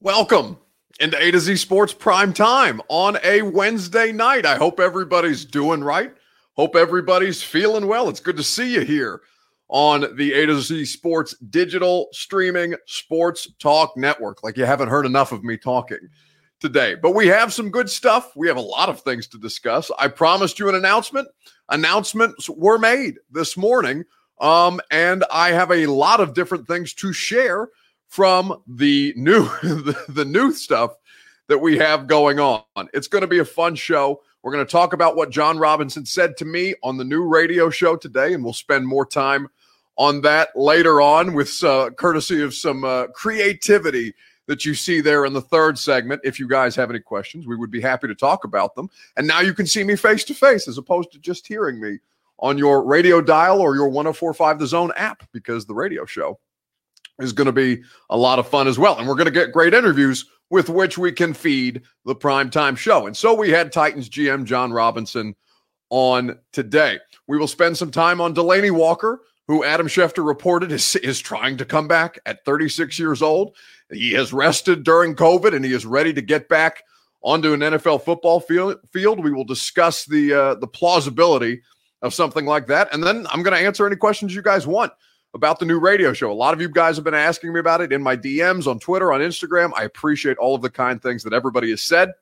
Welcome into A to Z Sports Prime Time on a Wednesday night. I hope everybody's doing right. Hope everybody's feeling well. It's good to see you here on the A to Z Sports digital streaming sports talk network. Like you haven't heard enough of me talking today, but we have some good stuff. We have a lot of things to discuss. I promised you an announcement. Announcements were made this morning. Um, and I have a lot of different things to share from the new the, the new stuff that we have going on. It's going to be a fun show. We're going to talk about what Jon Robinson said to me on the new radio show today, and we'll spend more time on that later on with uh, courtesy of some uh, creativity that you see there in the third segment. If you guys have any questions, we would be happy to talk about them. And now you can see me face to face as opposed to just hearing me on your radio dial or your 1045 The Zone app because the radio show is going to be a lot of fun as well. And we're going to get great interviews with which we can feed the primetime show. And so we had Titans GM Jon Robinson on today. We will spend some time on Delanie Walker, who Adam Schefter reported is, is trying to come back at 36 years old. He has rested during COVID and he is ready to get back onto an NFL football field. field. We will discuss the uh, the plausibility of something like that. And then I'm going to answer any questions you guys want about the new radio show. A lot of you guys have been asking me about it in my DMs on Twitter, on Instagram. I appreciate all of the kind things that everybody has said.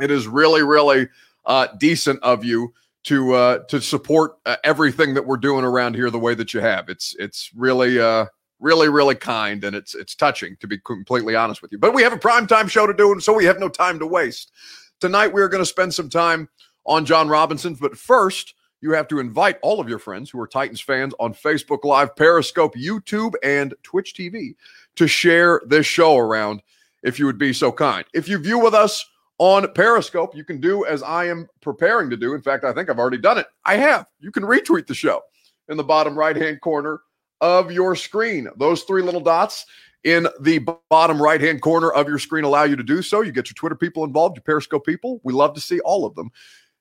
It is really, really uh, decent of you to uh, to support uh, everything that we're doing around here the way that you have. It's it's really uh, really really kind and it's it's touching to be completely honest with you. But we have a prime time show to do, and so we have no time to waste. Tonight we are going to spend some time on Jon Robinson, but first you have to invite all of your friends who are Titans fans on Facebook Live, Periscope, YouTube, and Twitch TV to share this show around if you would be so kind. If you view with us on Periscope, you can do as I am preparing to do. In fact, I think I've already done it. I have. You can retweet the show in the bottom right hand corner of your screen. Those three little dots in the bottom right hand corner of your screen allow you to do so. You get your Twitter people involved, your Periscope people. We love to see all of them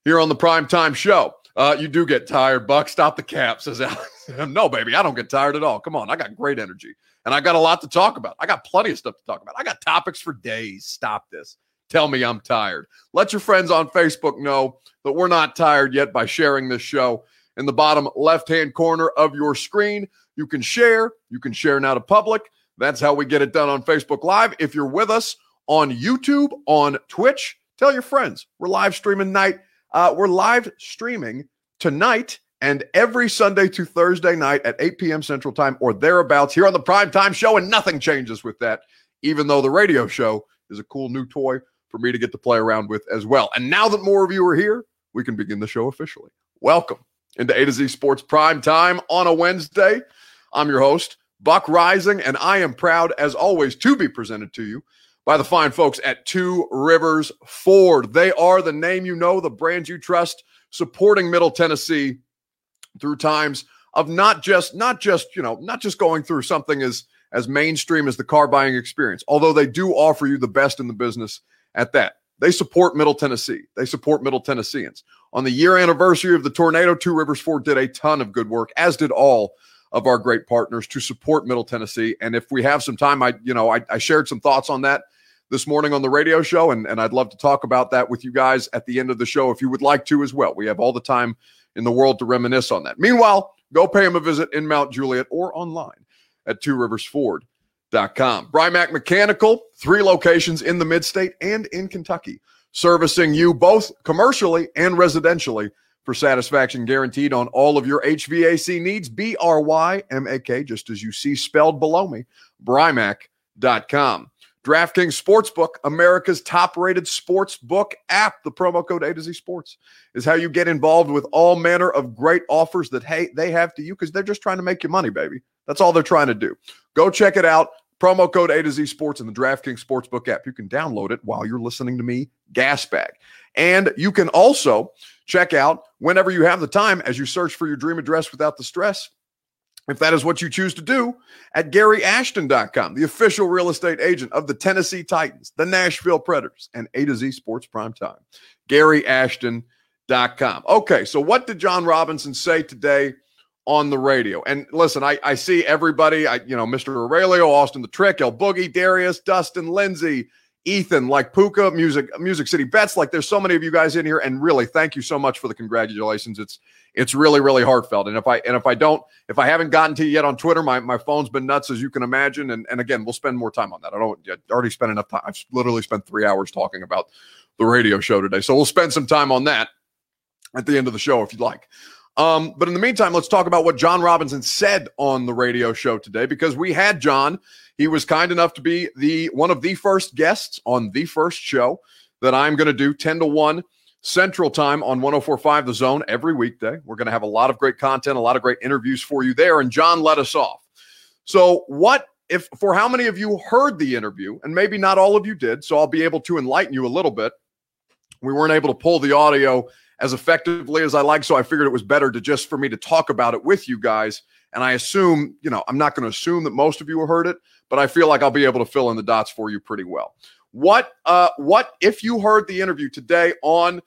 here on the Prime Time Show. Uh, you do get tired, Buck. Stop the cap, says Alex. no, baby, I don't get tired at all. Come on, I got great energy. And I got a lot to talk about. I got plenty of stuff to talk about. I got topics for days. Stop this. Tell me I'm tired. Let your friends on Facebook know that we're not tired yet by sharing this show. In the bottom left hand corner of your screen, you can share. You can share now to public. That's how we get it done on Facebook Live. If you're with us on YouTube, on Twitch, tell your friends. We're live streaming night uh, we're live streaming tonight and every Sunday to Thursday night at 8 p.m. Central Time or thereabouts here on the Prime Time Show. And nothing changes with that, even though the radio show is a cool new toy for me to get to play around with as well. And now that more of you are here, we can begin the show officially. Welcome into A to Z Sports Prime Time on a Wednesday. I'm your host, Buck Reising, and I am proud, as always, to be presented to you by the fine folks at Two Rivers Ford. They are the name you know, the brand you trust, supporting Middle Tennessee through times of not just not just you know not just going through something as as mainstream as the car buying experience although they do offer you the best in the business at that. They support middle tennessee. They support middle tennesseans. On the year anniversary of the tornado two rivers ford did a ton of good work as did all of our great partners to support middle tennessee and if we have some time i you know i, I shared some thoughts on that this morning on the radio show, and, and I'd love to talk about that with you guys at the end of the show if you would like to as well. We have all the time in the world to reminisce on that. Meanwhile, go pay him a visit in Mount Juliet or online at Two Rivers Ford. Com. Brymak Mechanical, three locations in the mid-state and in Kentucky, servicing you both commercially and residentially for satisfaction guaranteed on all of your HVAC needs. B R Y M A K, just as you see spelled below me, Brymak.com. DraftKings Sportsbook, America's top rated sports book app. The promo code A to Z Sports is how you get involved with all manner of great offers that hey, they have to you because they're just trying to make you money, baby. That's all they're trying to do. Go check it out. Promo code A to Z Sports in the DraftKings Sportsbook app. You can download it while you're listening to me, Gasbag. And you can also check out whenever you have the time as you search for your dream address without the stress if that is what you choose to do, at GaryAshton.com, the official real estate agent of the Tennessee Titans, the Nashville Predators, and A to Z Sports Prime Time. GaryAshton.com. Okay, so what did Jon Robinson say today on the radio. And listen, I, I see everybody, I you know, Mr. Aurelio, Austin the Trick, El Boogie, Darius, Dustin, Lindsay, Ethan, like Puka, Music, Music City Bets. Like there's so many of you guys in here, and really thank you so much for the congratulations. It's it's really, really heartfelt. And if I and if I don't, if I haven't gotten to you yet on Twitter, my, my phone's been nuts as you can imagine. And and again, we'll spend more time on that. I don't I already spent enough time. I've literally spent three hours talking about the radio show today. So we'll spend some time on that at the end of the show if you'd like. Um, but in the meantime, let's talk about what Jon Robinson said on the radio show today because we had Jon. He was kind enough to be the one of the first guests on the first show that I'm going to do 10 to 1 Central Time on 1045 The Zone every weekday. We're going to have a lot of great content, a lot of great interviews for you there. And Jon let us off. So, what if for how many of you heard the interview? And maybe not all of you did. So, I'll be able to enlighten you a little bit. We weren't able to pull the audio as effectively as I like. So I figured it was better to just for me to talk about it with you guys. And I assume, you know, I'm not going to assume that most of you heard it, but I feel like I'll be able to fill in the dots for you pretty well. What, uh, what if you heard the interview today on,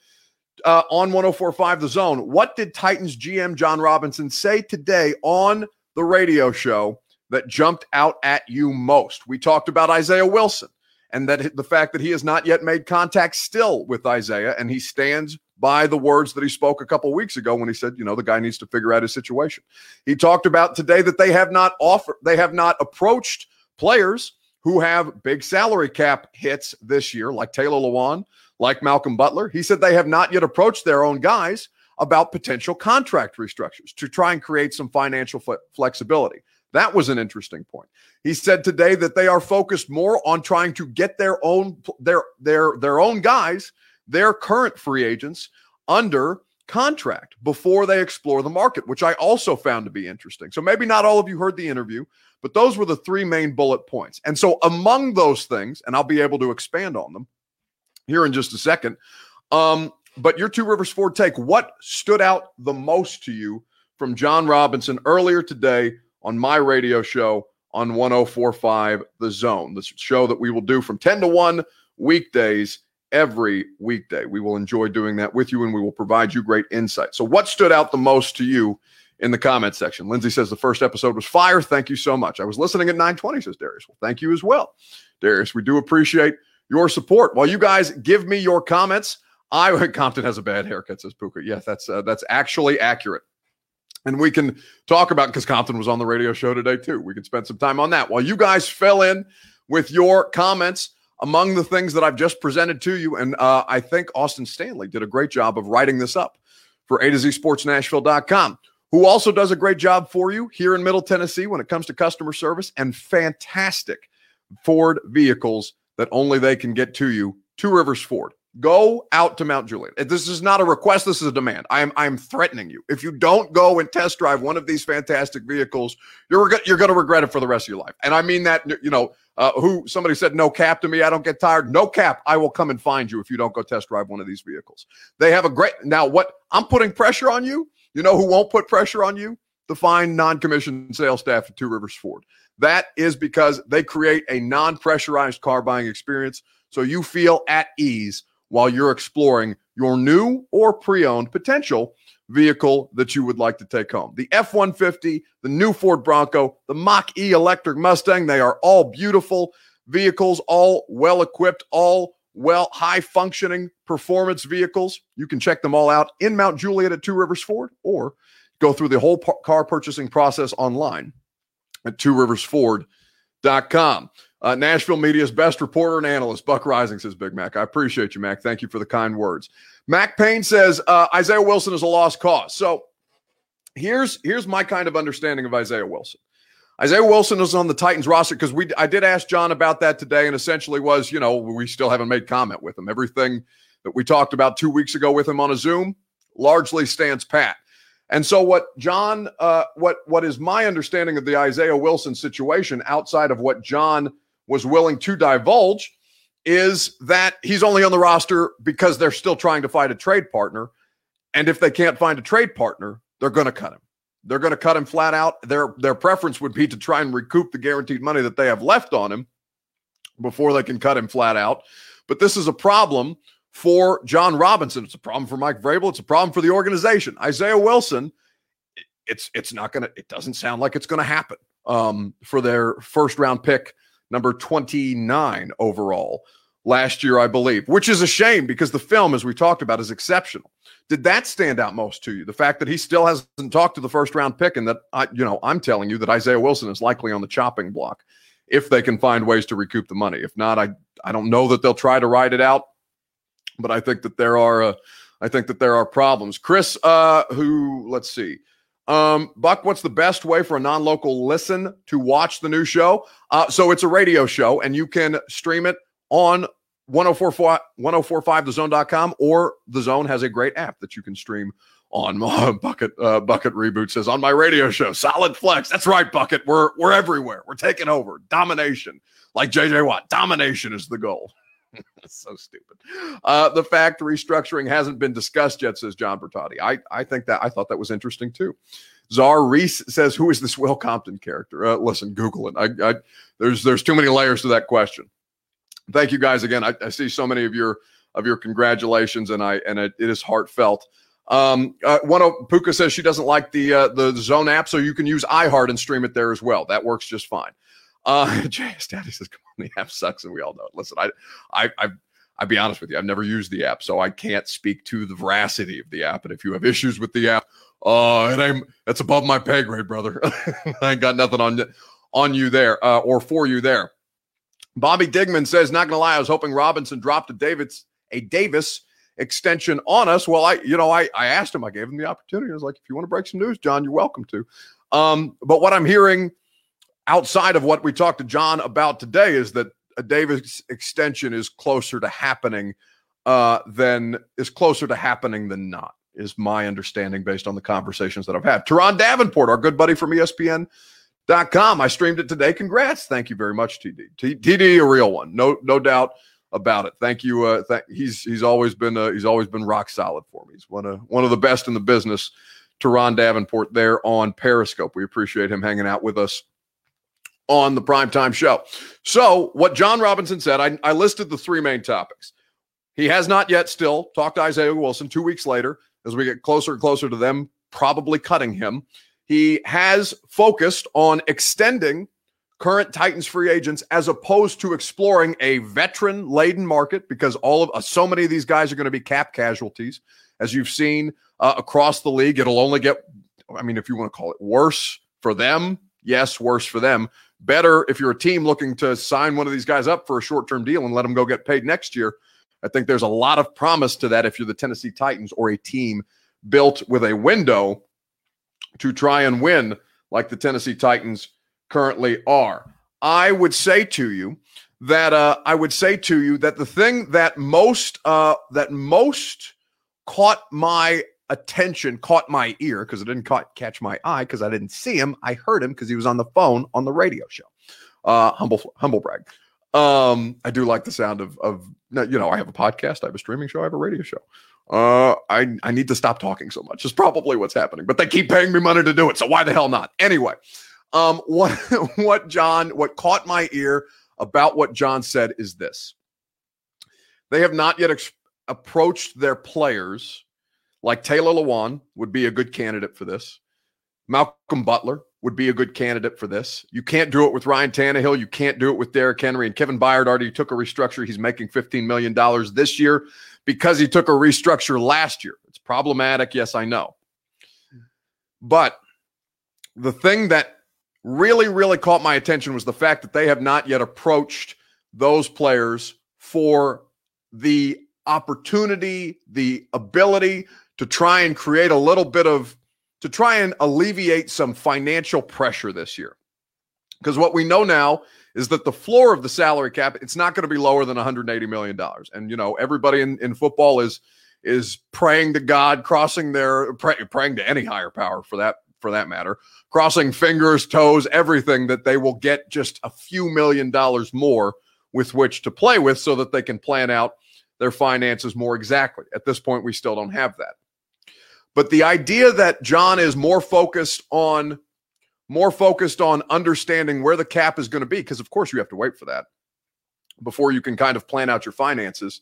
uh, on 1045 The Zone? What did Titans GM Jon Robinson say today on the radio show that jumped out at you most? We talked about Isaiah Wilson and that the fact that he has not yet made contact still with Isaiah and he stands by the words that he spoke a couple weeks ago when he said, you know, the guy needs to figure out his situation. He talked about today that they have not offered, they have not approached players who have big salary cap hits this year, like Taylor Lewan, like Malcolm Butler. He said they have not yet approached their own guys about potential contract restructures to try and create some financial flexibility. That was an interesting point. He said today that they are focused more on trying to get their own their their their own guys their current free agents under contract before they explore the market, which I also found to be interesting. So maybe not all of you heard the interview, but those were the three main bullet points. And so among those things, and I'll be able to expand on them here in just a second. Um, but your two rivers Ford take, what stood out the most to you from Jon Robinson earlier today on my radio show on 1045 The Zone, the show that we will do from 10 to 1 weekdays every weekday. We will enjoy doing that with you and we will provide you great insight. So, what stood out the most to you in the comment section? Lindsay says the first episode was fire. Thank you so much. I was listening at 920, says Darius. Well, thank you as well. Darius, we do appreciate your support. While you guys give me your comments, I Compton has a bad haircut, says Puka. Yeah, that's uh, that's actually accurate. And we can talk about because Compton was on the radio show today too. We can spend some time on that while you guys fill in with your comments among the things that I've just presented to you. And uh, I think Austin Stanley did a great job of writing this up for A to Z Sports Nashville.com, who also does a great job for you here in Middle Tennessee when it comes to customer service and fantastic Ford vehicles that only they can get to you. Two Rivers Ford. Go out to Mount Juliet. This is not a request. This is a demand. I am I am threatening you. If you don't go and test drive one of these fantastic vehicles, you're you're going to regret it for the rest of your life. And I mean that. You know, uh, who somebody said no cap to me. I don't get tired. No cap. I will come and find you if you don't go test drive one of these vehicles. They have a great. Now, what I'm putting pressure on you. You know who won't put pressure on you? The fine non-commissioned sales staff at Two Rivers Ford. That is because they create a non-pressurized car buying experience, so you feel at ease while you're exploring your new or pre owned potential vehicle that you would like to take home. The F 150, the new Ford Bronco, the Mach E electric Mustang, they are all beautiful vehicles, all well equipped, all well high functioning performance vehicles. You can check them all out in Mount Juliet at Two Rivers Ford or go through the whole car purchasing process online at Two Rivers Ford.com. Uh, Nashville Media's best reporter and analyst, Buck Reising, says Big Mac. I appreciate you, Mac. Thank you for the kind words. Mac Payne says uh, Isaiah Wilson is a lost cause. So here's here's my kind of understanding of Isaiah Wilson. Isaiah Wilson is on the Titans roster because we I did ask Jon about that today, and essentially was, you know, we still haven't made comment with him. Everything that we talked about two weeks ago with him on a Zoom largely stands pat. And so, what Jon uh, what what is my understanding of the Isaiah Wilson situation outside of what Jon was willing to divulge is that he's only on the roster because they're still trying to find a trade partner. And if they can't find a trade partner, they're going to cut him. They're going to cut him flat out. Their their preference would be to try and recoup the guaranteed money that they have left on him before they can cut him flat out. But this is a problem for Jon Robinson. It's a problem for Mike Vrabel. It's a problem for the organization. Isaiah Wilson it's it's not gonna. It doesn't sound like it's gonna happen um, for their first round pick, number twenty nine overall last year, I believe, which is a shame because the film, as we talked about, is exceptional. Did that stand out most to you? The fact that he still hasn't talked to the first round pick, and that I, you know, I'm telling you that Isaiah Wilson is likely on the chopping block if they can find ways to recoup the money. If not, I I don't know that they'll try to ride it out, but I think that there are uh, I think that there are problems. Chris, uh, who let's see. Um, Buck, what's the best way for a non-local listen to watch the new show? Uh, so it's a radio show, and you can stream it on 1045, 1045thezone.com or the zone has a great app that you can stream on. Bucket uh, bucket reboot says on my radio show solid flex. That's right bucket. We're we're everywhere. We're taking over. Domination. Like jj watt domination is the goal so stupid uh, the fact restructuring hasn't been discussed yet says john bertotti i i think that i thought that was interesting too Czar Reese says, "Who is this Will Compton character?" Uh, listen, Google it. I, I, there's there's too many layers to that question thank you guys again. I, I, see so many of your of your congratulations, and I and it, it is heartfelt. Um, uh, one of Puka says she doesn't like the uh, the Zone app, so you can use iHeart and stream it there as well. That works just fine. Uh, JS Daddy says, "Come the app sucks," and we all know it. Listen, I, I, I, I'll be honest with you. I've never used the app, so I can't speak to the veracity of the app. And if you have issues with the app, uh, it ain't that's above my pay grade, brother. I ain't got nothing on on you there uh, or for you there. Bobby Digman says, not gonna lie, I was hoping Robinson dropped a Davis a Davis extension on us. Well, I, you know, I I asked him, I gave him the opportunity. I was like, if you want to break some news, Jon, you're welcome to. Um, but what I'm hearing outside of what we talked to Jon about today is that a Davis extension is closer to happening uh, than is closer to happening than not, is my understanding based on the conversations that I've had. Turron Davenport, our good buddy from ESPN Dot com. I streamed it today. Congrats. Thank you very much, TD. TD, a real one. No, no doubt about it. Thank you. Uh, th- he's he's always been uh, he's always been rock solid for me. He's one of one of the best in the business. Turron Davenport there on Periscope. We appreciate him hanging out with us on the primetime show. So, what Jon Robinson said, I, I listed the three main topics. He has not yet still talked to Isaiah Wilson two weeks later as we get closer and closer to them probably cutting him. He has focused on extending current Titans free agents as opposed to exploring a veteran laden market because all of uh, so many of these guys are going to be cap casualties as you've seen uh, across the league it'll only get I mean if you want to call it worse for them yes worse for them better if you're a team looking to sign one of these guys up for a short-term deal and let them go get paid next year I think there's a lot of promise to that if you're the Tennessee Titans or a team built with a window to try and win like the Tennessee Titans currently are. I would say to you that uh, I would say to you that the thing that most uh, that most caught my attention, caught my ear because it didn't caught, catch my eye because I didn't see him. I heard him because he was on the phone on the radio show. Uh, humble humble brag. Um, I do like the sound of of you know I have a podcast, I have a streaming show, I have a radio show uh, I I need to stop talking so much. Is probably what's happening. But they keep paying me money to do it, so why the hell not? Anyway, um, what what Jon what caught my ear about what Jon said is this: they have not yet ex- approached their players like Taylor Lewan would be a good candidate for this. Malcolm Butler would be a good candidate for this. You can't do it with Ryan Tannehill. You can't do it with Derrick Henry. And Kevin Byard already took a restructure. He's making $15 million this year because he took a restructure last year. It's problematic. Yes, I know. But the thing that really, really caught my attention was the fact that they have not yet approached those players for the opportunity, the ability to try and create a little bit of, to try and alleviate some financial pressure this year. Because what we know now is that the floor of the salary cap it's not going to be lower than 180 million dollars. And you know everybody in, in football is is praying to god crossing their pray, praying to any higher power for that for that matter crossing fingers toes everything that they will get just a few million dollars more with which to play with so that they can plan out their finances more exactly. At this point we still don't have that but the idea that Jon is more focused on more focused on understanding where the cap is going to be, because of course you have to wait for that before you can kind of plan out your finances.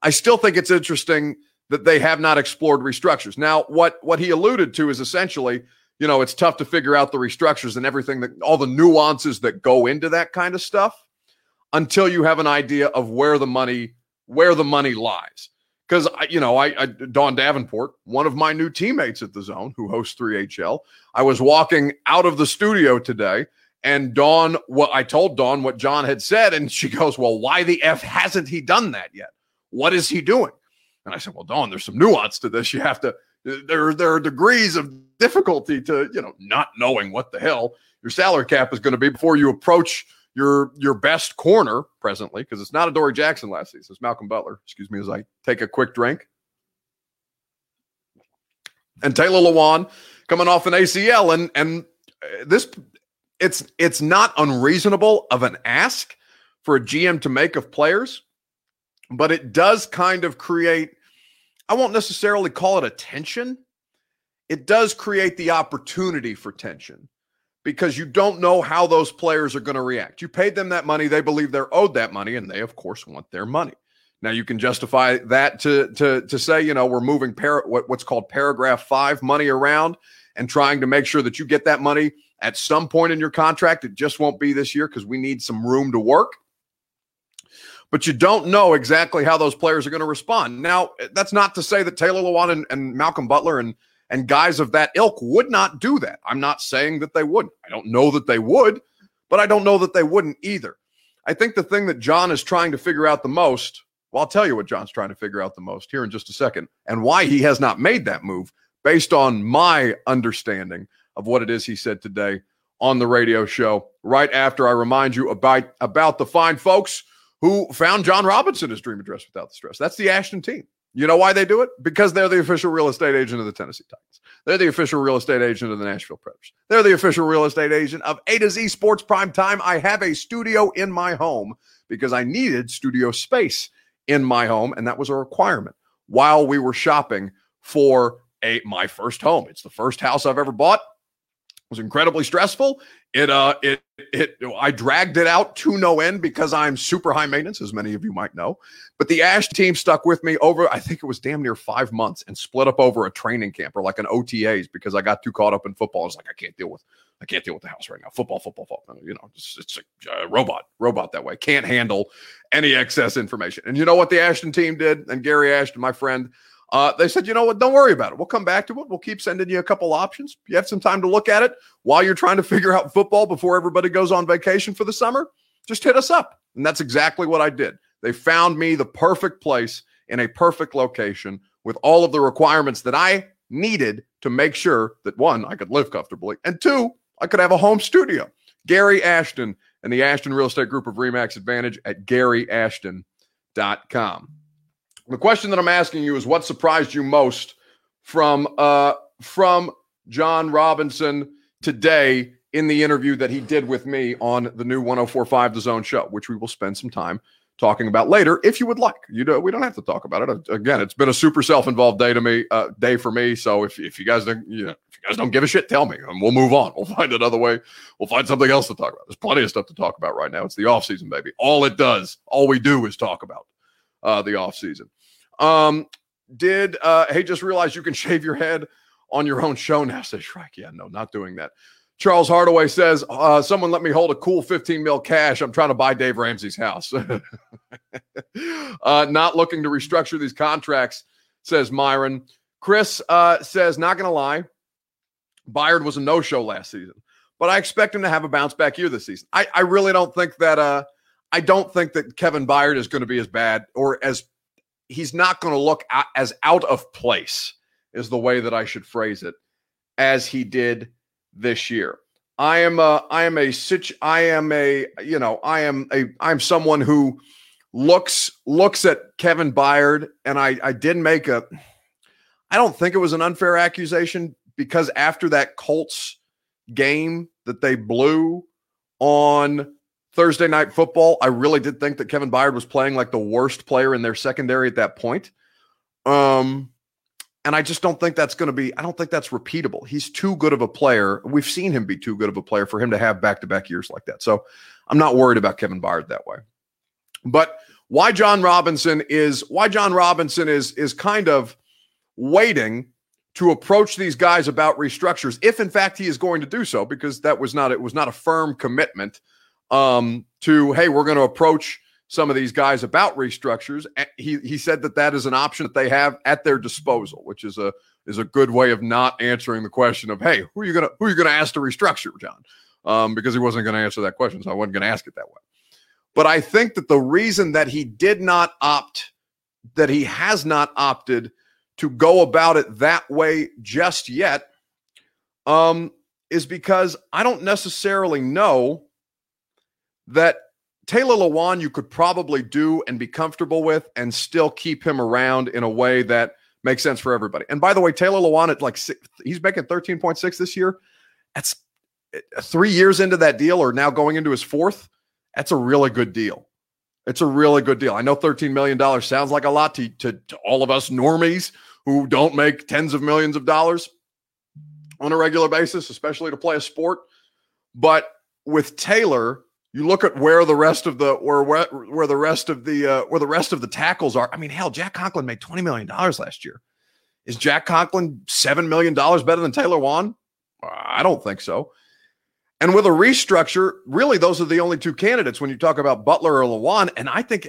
I still think it's interesting that they have not explored restructures. Now, what what he alluded to is essentially you know, it's tough to figure out the restructures and everything that all the nuances that go into that kind of stuff until you have an idea of where the money where the money lies. Because you know, I, I Dawn Davenport, one of my new teammates at the Zone, who hosts 3HL, I was walking out of the studio today, and Dawn, what I told Dawn what Jon had said, and she goes, "Well, why the f hasn't he done that yet? What is he doing?" And I said, "Well, Dawn, there's some nuance to this. You have to there there are degrees of difficulty to you know not knowing what the hell your salary cap is going to be before you approach your your best corner presently because it's not Adoree Jackson last season. It's Malcolm Butler. Excuse me as I take a quick drink. And Taylor Lewan coming off an ACL and and uh, this it's it's not unreasonable of an ask for a GM to make of players, but it does kind of create I won't necessarily call it a tension. It does create the opportunity for tension because you don't know how those players are going to react. You paid them that money, they believe they're owed that money, and they, of course, want their money. Now you can justify that to to to say, you know, we're moving par- what, what's called paragraph five money around and trying to make sure that you get that money at some point in your contract. It just won't be this year because we need some room to work but you don't know exactly how those players are going to respond. Now, that's not to say that Taylor Lewan and, and, Malcolm Butler and and guys of that ilk would not do that. I'm not saying that they wouldn't. I don't know that they would, but I don't know that they wouldn't either. I think the thing that Jon is trying to figure out the most, well, I'll tell you what Jon's trying to figure out the most here in just a second, and why he has not made that move based on my understanding of what it is he said today on the radio show. Right after I remind you about about the fine folks who found Jon Robinson his dream address without the stress. That's the Ashton team. You know why they do it? Because they're the official real estate agent of the Tennessee Titans. They're the official real estate agent of the Nashville Predators. They're the official real estate agent of A to Z Sports Prime Time. I have a studio in my home because I needed studio space in my home, and that was a requirement while we were shopping for a my first home. It's the first house I've ever bought. Was incredibly stressful. It uh it it I dragged it out to no end because I'm super high maintenance, as many of you might know. But the Ash team stuck with me over, I think it was damn near five months and split up over a training camp or like an OTAs because I got too caught up in football. I was like, I can't deal with I can't deal with the house right now. Football, football, football. You know, it's, it's a robot, robot that way. Can't handle any excess information. And you know what the Ashton team did? And Gary Ashton, my friend, uh, they said, you know what? Don't worry about it. We'll come back to it. We'll keep sending you a couple options. You have some time to look at it while you're trying to figure out football before everybody goes on vacation for the summer. Just hit us up. And that's exactly what I did. They found me the perfect place in a perfect location with all of the requirements that I needed to make sure that one, I could live comfortably, and two, I could have a home studio. Gary Ashton and the Ashton Real Estate Group of Remax Advantage at garyashton.com. The question that I'm asking you is what surprised you most from uh from Jon Robinson today in the interview that he did with me on the new 1045 The Zone show, which we will spend some time talking about later if you would like. You know, we don't have to talk about it. Again, it's been a super self-involved day to me, uh, day for me. So if, if you guys don't, you know, if you guys don't give a shit, tell me and we'll move on. We'll find another way. We'll find something else to talk about. There's plenty of stuff to talk about right now. It's the off season, baby. All it does, all we do is talk about uh, the off season. Um, did uh, hey, just realized you can shave your head on your own show now? Says Shrike. Yeah, no, not doing that. Charles Hardaway says, uh, someone let me hold a cool 15 mil cash. I'm trying to buy Dave Ramsey's house. uh, not looking to restructure these contracts, says Myron. Chris uh, says, not going to lie, Byard was a no show last season, but I expect him to have a bounce back year this season. I, I really don't think that. Uh, I don't think that Kevin Byard is going to be as bad or as he's not going to look as out of place is the way that I should phrase it as he did this year. I am a I am a situ I am a you know I am a I'm someone who looks looks at Kevin Byard and I I did make a I don't think it was an unfair accusation because after that Colts game that they blew on Thursday night football, I really did think that Kevin Byard was playing like the worst player in their secondary at that point. Um, and I just don't think that's going to be, I don't think that's repeatable. He's too good of a player. We've seen him be too good of a player for him to have back to back years like that. So I'm not worried about Kevin Byard that way. But why Jon Robinson is, why Jon Robinson is, is kind of waiting to approach these guys about restructures, if in fact he is going to do so, because that was not it was not a firm commitment um, to hey, we're going to approach some of these guys about restructures. He he said that that is an option that they have at their disposal, which is a is a good way of not answering the question of hey, who are you gonna who are you gonna ask to restructure, Jon? Um, because he wasn't going to answer that question, so I wasn't going to ask it that way. But I think that the reason that he did not opt, that he has not opted to go about it that way just yet, um, is because I don't necessarily know that Taylor Lewan you could probably do and be comfortable with and still keep him around in a way that makes sense for everybody. And by the way, Taylor Lewan at like he's making 13.6 this year. That's eh, three years into that deal or now going into his fourth. That's a really good deal. It's a really good deal. I know $13 million sounds like a lot to, to, to all of us normies who don't make tens of millions of dollars on a regular basis, especially to play a sport. But with Taylor, you look at where the rest of the where where, where the rest of the uh, where the rest of the tackles are. I mean, hell, Jack Conklin made twenty million dollars last year. Is Jack Conklin seven million dollars better than Taylor Lewan? I don't think so. And with a restructure, really, those are the only two candidates when you talk about Butler or Lewan. And I think,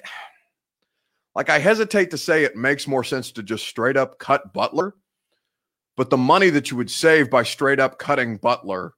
like, I hesitate to say it makes more sense to just straight up cut Butler, but the money that you would save by straight up cutting Butler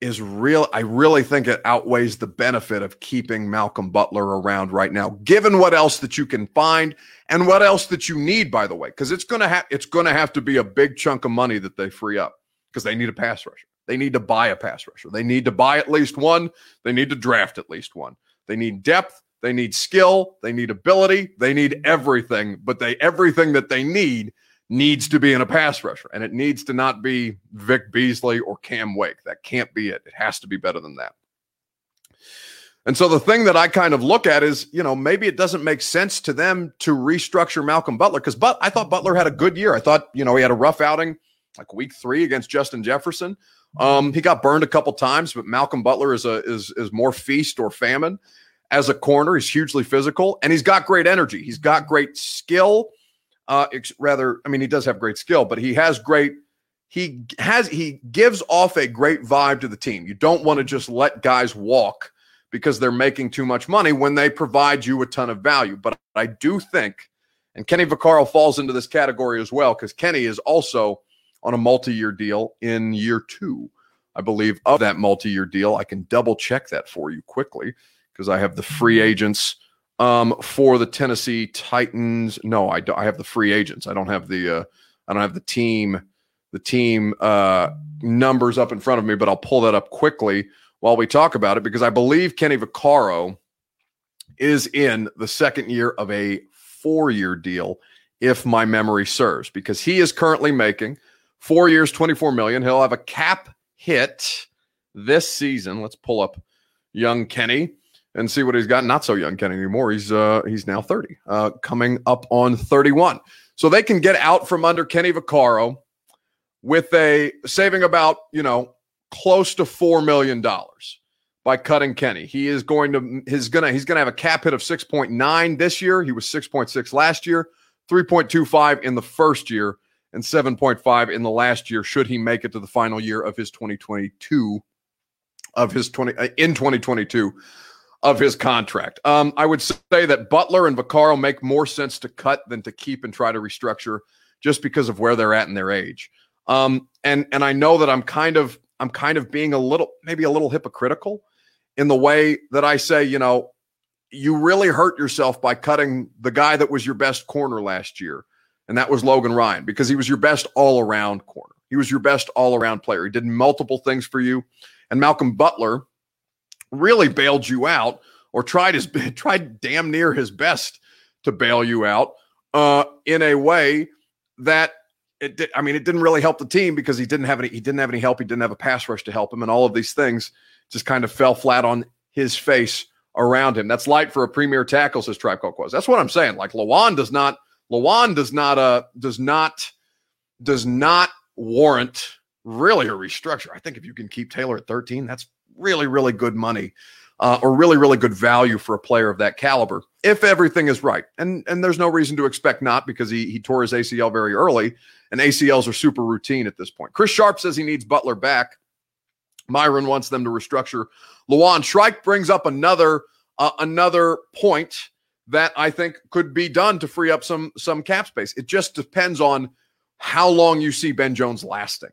is real. I really think it outweighs the benefit of keeping Malcolm Butler around right now, given what else that you can find and what else that you need, by the way, because it's gonna have it's gonna have to be a big chunk of money that they free up because they need a pass rusher. They need to buy a pass rusher. They need to buy at least one. They need to draft at least one. They need depth. They need skill. They need ability. They need everything. But they everything that they need needs to be in a pass rusher, and it needs to not be Vic Beasley or Cam Wake. That can't be it. It has to be better than that. And so the thing that I kind of look at is, you know, maybe it doesn't make sense to them to restructure Malcolm Butler because but I thought Butler had a good year. I thought, you know, he had a rough outing like week three against Justin Jefferson. Um, he got burned a couple times, but Malcolm Butler is a is is more feast or famine as a corner. He's hugely physical and he's got great energy. He's got great skill uh, rather, I mean, he does have great skill, but he has great. He has he gives off a great vibe to the team. You don't want to just let guys walk because they're making too much money when they provide you a ton of value. But I do think, and Kenny Vaccaro falls into this category as well because Kenny is also on a multi-year deal in year two, I believe, of that multi-year deal. I can double check that for you quickly because I have the free agents um, for the Tennessee Titans. No, I don't. I have the free agents. I don't have the. Uh, I don't have the team. The team uh, numbers up in front of me, but I'll pull that up quickly while we talk about it because I believe Kenny Vaccaro is in the second year of a four-year deal, if my memory serves, because he is currently making four years, twenty-four million. He'll have a cap hit this season. Let's pull up young Kenny and see what he's got. Not so young Kenny anymore. He's uh he's now 30, uh, coming up on 31. So they can get out from under Kenny Vaccaro with a saving about, you know, close to four million dollars by cutting Kenny. He is going to he's gonna he's gonna have a cap hit of 6.9 this year. He was 6.6 last year, 3.25 in the first year, and 7.5 in the last year, should he make it to the final year of his 2022 of his 20 uh, in 2022 of his contract. Um, I would say that Butler and Vaccaro make more sense to cut than to keep and try to restructure just because of where they're at in their age. Um, and and I know that I'm kind of I'm kind of being a little maybe a little hypocritical in the way that I say, you know, you really hurt yourself by cutting the guy that was your best corner last year, and that was Logan Ryan because he was your best all around corner. He was your best all around player. He did multiple things for you. And Malcolm Butler, really bailed you out or tried his tried damn near his best to bail you out uh, in a way that it did, I mean it didn't really help the team because he didn't have any he didn't have any help he didn't have a pass rush to help him and all of these things just kind of fell flat on his face around him. That's light for a premier tackle, says Tribe Called Quest. That's what I'm saying. Like Lewan does not Lewan does not uh does not does not warrant really a restructure. I think if you can keep Taylor at 13, that's really, really good money uh, or really, really good value for a player of that caliber if everything is right. And and there's no reason to expect not because he he tore his ACL very early, and ACLs are super routine at this point. Chris Sharp says he needs Butler back. Myron wants them to restructure. Lewan Shrike brings up another uh, another point that I think could be done to free up some some cap space. It just depends on how long you see Ben Jones lasting,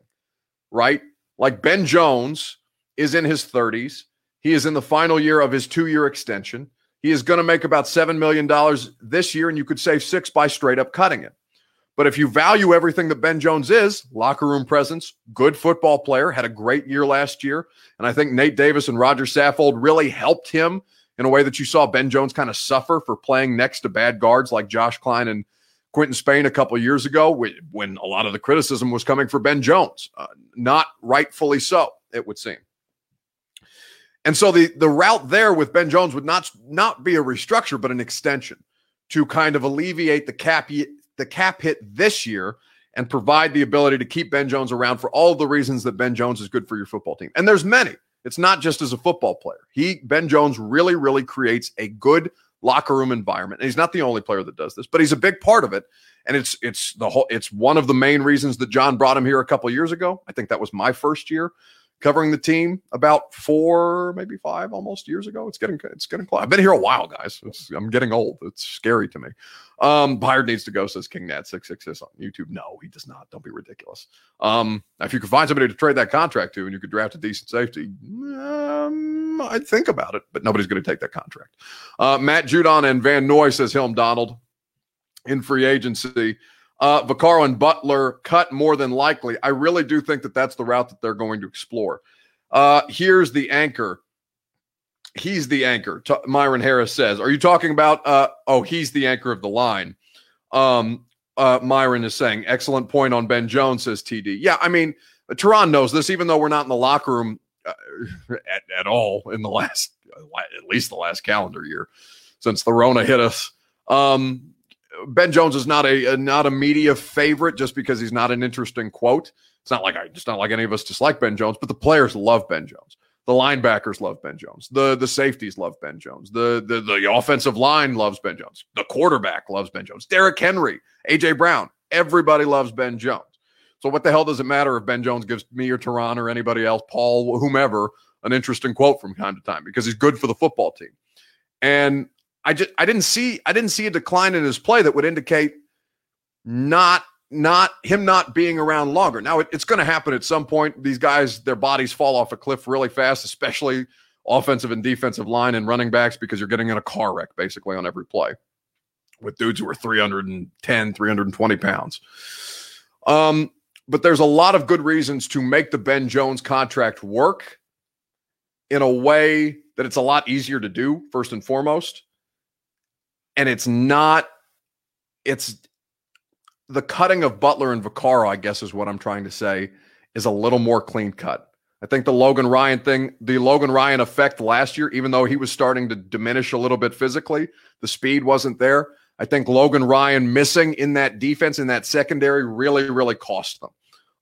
right? Like Ben Jones is in his 30s. He is in the final year of his two-year extension. He is going to make about $7 million this year, and you could save six by straight up cutting it. But if you value everything that Ben Jones is, locker room presence, good football player, had a great year last year. And I think Nate Davis and Roger Saffold really helped him in a way that you saw Ben Jones kind of suffer for playing next to bad guards like Josh Kline and Quinton Spain a couple years ago when a lot of the criticism was coming for Ben Jones. Uh, not rightfully so, it would seem. And so the the route there with Ben Jones would not not be a restructure, but an extension to kind of alleviate the cap the cap hit this year and provide the ability to keep Ben Jones around for all the reasons that Ben Jones is good for your football team. And there's many. It's not just as a football player. He Ben Jones really really creates a good locker room environment. And he's not the only player that does this, but he's a big part of it. And it's it's the whole it's one of the main reasons that Jon brought him here a couple years ago. I think that was my first year covering the team about four, maybe five, almost years ago. It's getting it's getting close. I've been here a while, guys. It's, I'm getting old. It's scary to me. Um, Byard needs to go, says King Nat six six six on YouTube. No, he does not. Don't be ridiculous. Um, if you could find somebody to trade that contract to, and you could draft a decent safety, um, I'd think about it. But nobody's going to take that contract. Uh, Matt Judon and Van Noy says Helm Donald in free agency. Uh, Vaccaro and Butler cut more than likely. I really do think that that's the route that they're going to explore. Uh, here's the anchor. He's the anchor. T- Myron Harris says. Are you talking about? Uh, oh, he's the anchor of the line. Um, uh, Myron is saying. Excellent point on Ben Jones, says TD. Yeah, I mean, Turron knows this, even though we're not in the locker room uh, at, at all in the last, at least the last calendar year since the Rona hit us. Um, Ben Jones is not a, a, not a media favorite just because he's not an interesting quote. It's not like I it's not like any of us dislike Ben Jones, but the players love Ben Jones. The linebackers love Ben Jones. The the safeties love Ben Jones. The the the offensive line loves Ben Jones. The quarterback loves Ben Jones. Derrick Henry, AJ Brown, everybody loves Ben Jones. So what the hell does it matter if Ben Jones gives me or Turron or anybody else, Paul, whomever, an interesting quote from time to time because he's good for the football team. And I just I didn't see I didn't see a decline in his play that would indicate not not him not being around longer. Now it, it's going to happen at some point. These guys, their bodies fall off a cliff really fast, especially offensive and defensive line and running backs, because you're getting in a car wreck basically on every play with dudes who are 310, 320 pounds. Um, but there's a lot of good reasons to make the Ben Jones contract work in a way that it's a lot easier to do, first and foremost and it's not it's the cutting of Butler and Vaccaro, I guess is what I'm trying to say, is a little more clean cut. I think the Logan Ryan thing, the Logan Ryan effect last year, even though he was starting to diminish a little bit physically, the speed wasn't there. I think Logan Ryan missing in that defense in that secondary really, really cost them.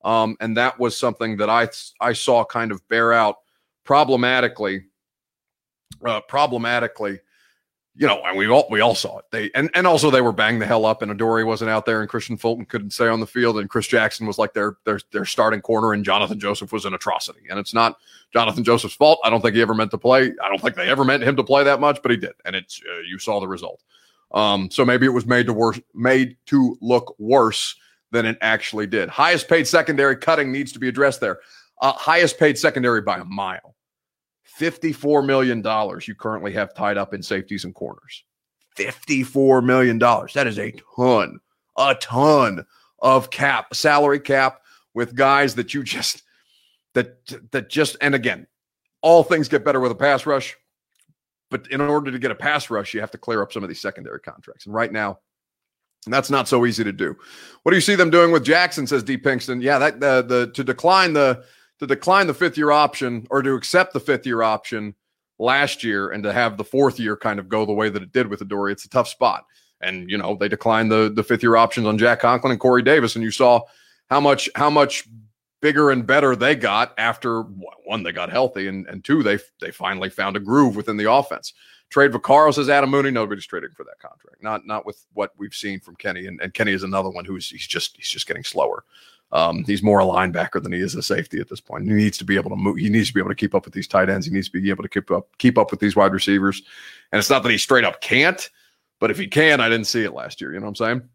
Um, and that was something that I I saw kind of bear out problematically, uh, problematically you know, and we all we all saw it. They and and also they were banged the hell up, and Adoree wasn't out there, and Kristian Fulton couldn't stay on the field, and Chris Jackson was like their their their starting corner, and Johnathan Joseph was an atrocity. And it's not Johnathan Joseph's fault. I don't think he ever meant to play. I don't think they ever meant him to play that much, but he did, and it's uh, you saw the result. Um, so maybe it was made to worse, made to look worse than it actually did. Highest paid secondary cutting needs to be addressed there. Uh, highest paid secondary by a mile. $54 million you currently have tied up in safeties and corners. $54 million. That is a ton, a ton of cap, salary cap with guys that you just, that, that just, and again, all things get better with a pass rush. But in order to get a pass rush, you have to clear up some of these secondary contracts. And right now, that's not so easy to do. What do you see them doing with Jackson? Says D. Pinkston. Yeah, that the the to decline the to decline the fifth year option or to accept the fifth year option last year and to have the fourth year kind of go the way that it did with Adoree, it's a tough spot. And you know they declined the the fifth year options on Jack Conklin and Corey Davis, and you saw how much how much bigger and better they got after one, they got healthy, and, and two, they they finally found a groove within the offense. Trade Vaccaro says Adam Mooney. Nobody's trading for that contract. Not not with what we've seen from Kenny. And, and Kenny is another one who's he's just he's just getting slower. Um, he's more a linebacker than he is a safety at this point. He needs to be able to move. He needs to be able to keep up with these tight ends. He needs to be able to keep up keep up with these wide receivers. And it's not that he straight up can't, but if he can, I didn't see it last year. You know what I'm saying?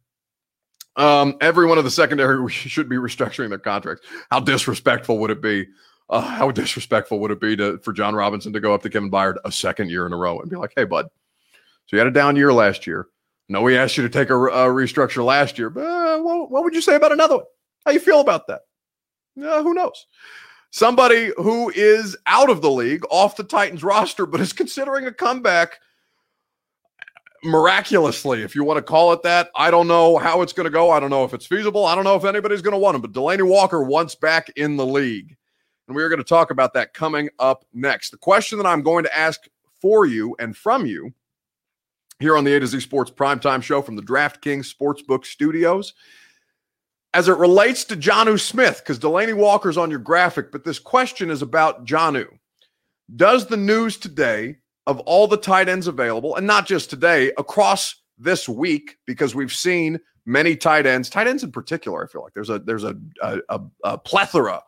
Um, every one of the secondary should be restructuring their contracts. How disrespectful would it be uh, how disrespectful would it be to for Jon Robinson to go up to Kevin Byard a second year in a row and be like, "Hey, bud, so you had a down year last year. No, we asked you to take a, a restructure last year, but uh, what, what, would you say about another one? How you feel about that? Uh, who knows? Somebody who is out of the league, off the Titans roster, but is considering a comeback." Miraculously, if you want to call it that, I don't know how it's going to go. I don't know if it's feasible. I don't know if anybody's going to want him. But Delanie Walker wants back in the league. And we are going to talk about that coming up next. The question that I'm going to ask for you and from you here on the A to Z Sports Primetime Show from the DraftKings Sportsbook Studios, as it relates to Jonnu Smith, because Delanie Walker's on your graphic, but this question is about Jonnu. Does the news today of all the tight ends available, and not just today, across this week, because we've seen many tight ends, tight ends in particular, I feel like there's a there's a, a, a plethora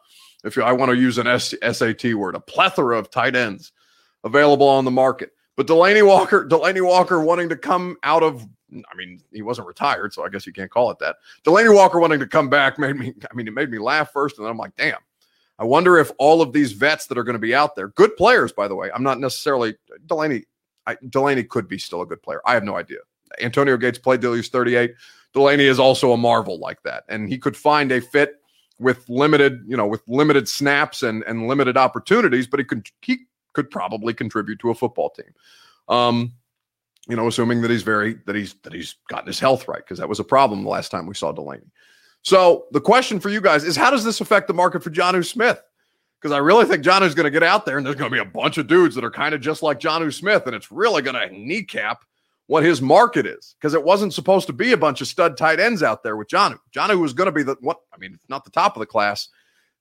if you, I want to use an S- SAT word, a plethora of tight ends available on the market. But Delanie Walker, Delanie Walker wanting to come out of, I mean, he wasn't retired, so I guess you can't call it that. Delanie Walker wanting to come back made me, I mean, it made me laugh first, and then I'm like, damn. I wonder if all of these vets that are going to be out there, good players, by the way. I'm not necessarily Delanie. I, Delanie could be still a good player. I have no idea. Antonio Gates played till he's 38. Delanie is also a marvel like that, and he could find a fit with limited, you know, with limited snaps and and limited opportunities, but he could he could probably contribute to a football team. Um, you know, assuming that he's very that he's that he's gotten his health right because that was a problem the last time we saw Delanie. So the question for you guys is how does this affect the market for Jonnu Smith? Because I really think Jonnu's going to get out there and there's going to be a bunch of dudes that are kind of just like Jonnu Smith, and it's really going to kneecap what his market is because it wasn't supposed to be a bunch of stud tight ends out there with Jonnu. Jonnu was going to be the what I mean, not the top of the class,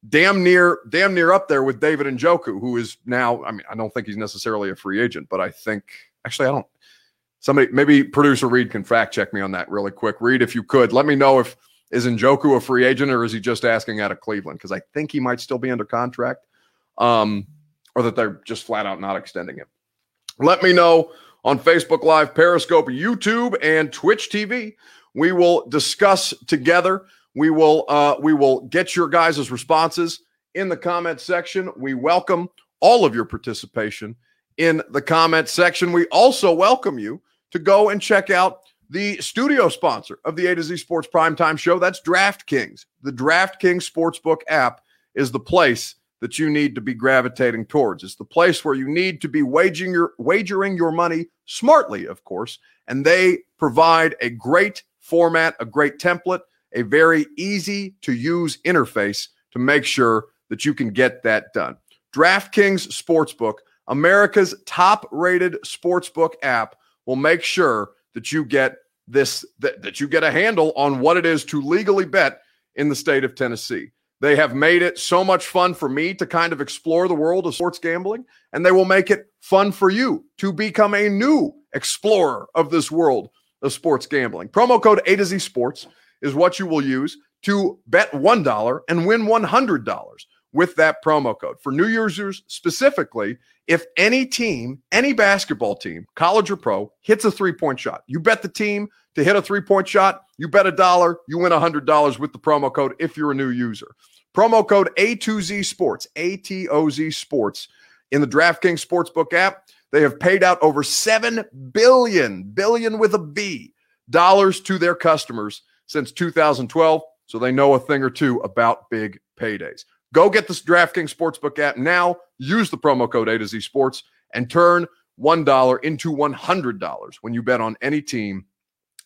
damn near, damn near up there with David Njoku, who is now. I mean, I don't think he's necessarily a free agent, but I think actually I don't. Somebody, maybe producer Reed can fact check me on that really quick. Reed, if you could, let me know if is Njoku a free agent or is he just asking out of Cleveland? Because I think he might still be under contract, um, or that they're just flat out not extending him. Let me know on Facebook Live, Periscope, YouTube, and Twitch TV. We will discuss together. We will uh, we will get your guys' responses in the comment section. We welcome all of your participation in the comment section. We also welcome you to go and check out the studio sponsor of the A to Z Sports Primetime Show. That's DraftKings. The DraftKings Sportsbook app is the place that you need to be gravitating towards. It's the place where you need to be waging your wagering your money smartly, of course, and they provide a great format, a great template, a very easy to use interface to make sure that you can get that done. DraftKings Sportsbook, America's top-rated sportsbook app, will make sure that you get this that, that you get a handle on what it is to legally bet in the state of Tennessee. They have made it so much fun for me to kind of explore the world of sports gambling, and they will make it fun for you to become a new explorer of this world of sports gambling. Promo code A to Z Sports is what you will use to bet $1 and win $100 with that promo code. For new users specifically, if any team, any basketball team, college or pro, hits a three point shot, you bet the team to hit a three point shot, you bet a dollar, you win $100 with the promo code if you're a new user. Promo code A2Z Sports, A T O Z Sports in the DraftKings Sportsbook app. They have paid out over 7 billion, billion with a B, dollars to their customers since 2012. So they know a thing or two about big paydays. Go get this DraftKings Sportsbook app now. Use the promo code A to Z Sports and turn $1 into $100 when you bet on any team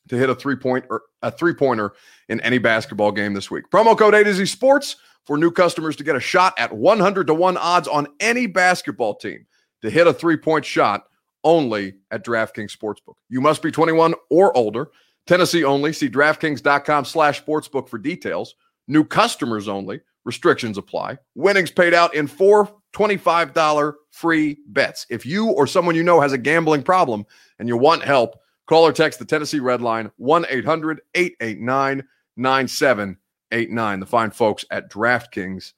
to hit a three point or a three pointer in any basketball game this week. Promo code A to Z Sports for new customers to get a shot at 100 to 1 odds on any basketball team to hit a three point shot only at DraftKings Sportsbook. You must be 21 or older. Tennessee only. See DraftKings.com slash sportsbook for details. New customers only. Restrictions apply. Winnings paid out in four $25 free bets. If you or someone you know has a gambling problem and you want help, call or text the Tennessee Red Line 1 800 889 9789. The fine folks at DraftKings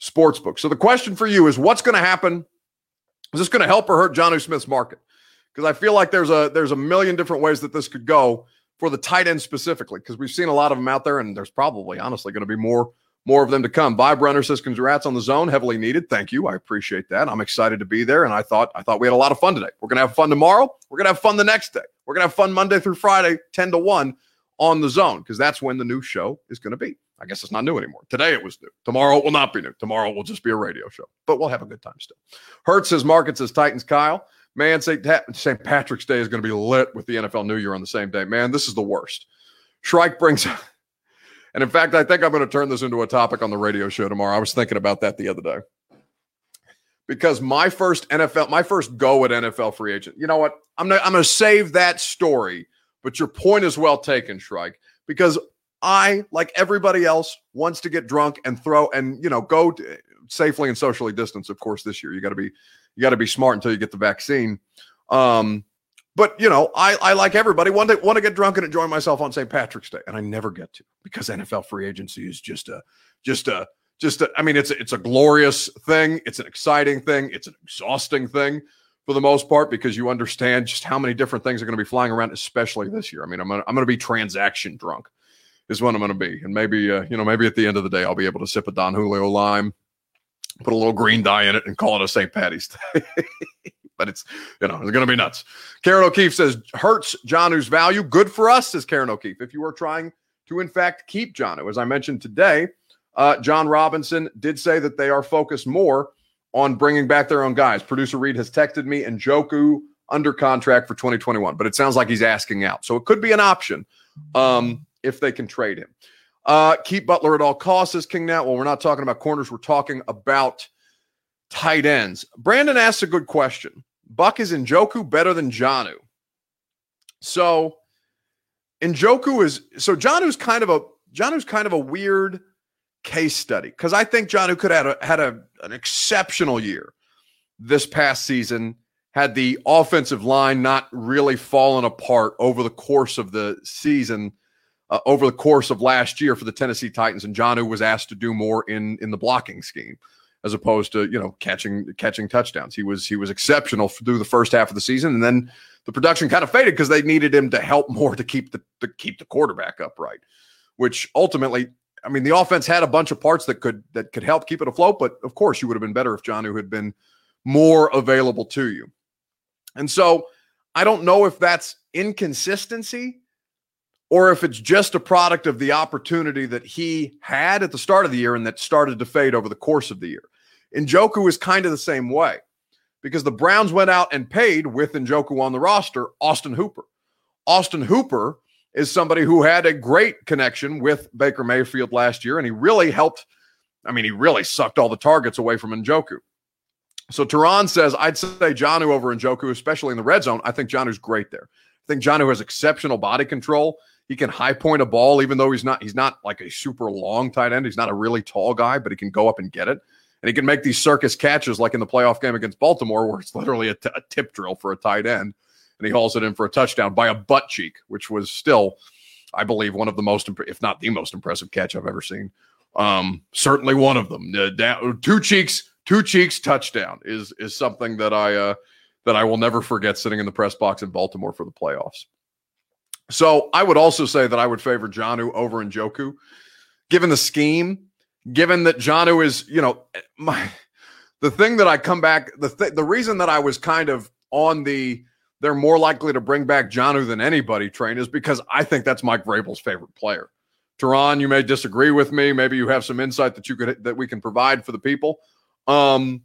Sportsbook. So the question for you is what's going to happen? Is this going to help or hurt Jonnu Smith's market? Because I feel like there's a there's a million different ways that this could go for the tight end specifically, because we've seen a lot of them out there, and there's probably honestly going to be more more of them to come. Vibe Runner says, "Congrats on the zone, heavily needed. Thank you, I appreciate that. I'm excited to be there, and I thought I thought we had a lot of fun today. We're gonna have fun tomorrow. We're gonna have fun the next day. We're gonna have fun Monday through Friday, ten to one on the zone, because that's when the new show is gonna be. I guess it's not new anymore. Today it was new. Tomorrow it will not be new. Tomorrow will just be a radio show, but we'll have a good time still. Hertz says market says Titans. Kyle, man, St. St. Patrick's Day is going to be lit with the NFL New Year on the same day. Man, this is the worst. Shrike brings and in fact, I think I'm going to turn this into a topic on the radio show tomorrow. I was thinking about that the other day. Because my first NFL, my first go at NFL free agent, you know what? I'm not, I'm going to save that story, but your point is well taken, Shrike, because I, like everybody else, wants to get drunk and throw and, you know, go safely and socially distance, of course, this year. You got to be, you got to be smart until you get the vaccine. Um, but you know, I, I like everybody want to want to get drunk and enjoy myself on St. Patrick's Day, and I never get to because NFL free agency is just a just a just a, I mean, it's a, it's a glorious thing, it's an exciting thing, it's an exhausting thing for the most part because you understand just how many different things are going to be flying around, especially this year. I mean, I'm gonna, I'm going to be transaction drunk, is what I'm going to be, and maybe uh, you know maybe at the end of the day I'll be able to sip a Don Julio lime, put a little green dye in it, and call it a St. Patty's Day. but it's you know it's going to be nuts. Karen O'Keefe says hurts Jonnu's value. Good for us, says Karen O'Keefe. If you are trying to in fact keep Jonnu, as I mentioned today, uh, Jon Robinson did say that they are focused more on bringing back their own guys. Producer Reed has texted me Njoku under contract for 2021, but it sounds like he's asking out, so it could be an option um, if they can trade him. Uh, keep Butler at all costs, says King Now. Well, we're not talking about corners. We're talking about tight ends. Brandon asks a good question. Buck is Njoku better than Jonnu. So Njoku is so Jonnu's kind of a Jonnu's kind of a weird case study because I think Jonnu could have had, a, an exceptional year this past season had the offensive line not really fallen apart over the course of the season, uh, over the course of last year for the Tennessee Titans, and Jonnu was asked to do more in in the blocking scheme as opposed to you know catching catching touchdowns. He was he was exceptional through the first half of the season, and then the production kind of faded because they needed him to help more to keep the to keep the quarterback upright. Which ultimately, I mean, the offense had a bunch of parts that could that could help keep it afloat, but of course, you would have been better if Jonnu had been more available to you. And so, I don't know if that's inconsistency or if it's just a product of the opportunity that he had at the start of the year and that started to fade over the course of the year. Njoku is kind of the same way because the Browns went out and paid with Njoku on the roster, Austin Hooper. Austin Hooper is somebody who had a great connection with Baker Mayfield last year, and he really helped. I mean, he really sucked all the targets away from Njoku. So Turron says, I'd say Jonnu over Njoku, especially in the red zone. I think Jonnu's great there. I think Jonnu has exceptional body control. He can high point a ball, even though he's not he's not like a super long tight end. He's not a really tall guy, but he can go up and get it. And he can make these circus catches like in the playoff game against Baltimore, where it's literally a, t- a tip drill for a tight end. And he hauls it in for a touchdown by a butt cheek, which was still, I believe, one of the most, imp- if not the most impressive catch I've ever seen. Um, certainly one of them. Uh, down, two cheeks, two cheeks touchdown is is something that I uh, that I will never forget sitting in the press box in Baltimore for the playoffs. So I would also say that I would favor Jonnu over Njoku, given the scheme, given that Jonnu is, you know, my the thing that I come back, the th- the reason that I was kind of on the they're more likely to bring back Jonnu than anybody train is because I think that's Mike Vrabel's favorite player. Turron, you may disagree with me. Maybe you have some insight that you could that we can provide for the people. Um,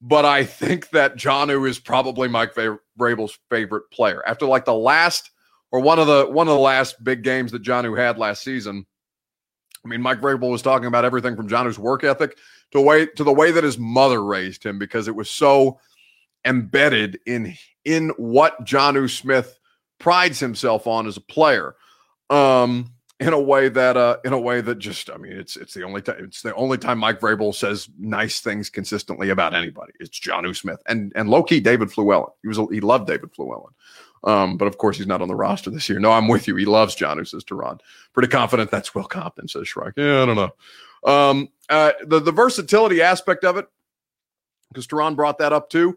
but I think that Jonnu is probably Mike Vrabel's favorite player. After like the last or one of the one of the last big games that Jonnu had last season. I mean, Mike Vrabel was talking about everything from Jonnu's work ethic to way to the way that his mother raised him because it was so embedded in in what Jonnu Smith prides himself on as a player. Um, in a way that uh in a way that just I mean it's it's the only time it's the only time Mike Vrabel says nice things consistently about anybody. It's Jonnu Smith and and low key David Fluellen. He was he loved David Fluellen. Um, but of course he's not on the roster this year. No, I'm with you. He loves Jonnu, says Turron. Pretty confident that's Will Compton, says Shrike. Yeah, I don't know. Um, uh, the the versatility aspect of it, because Turron brought that up too.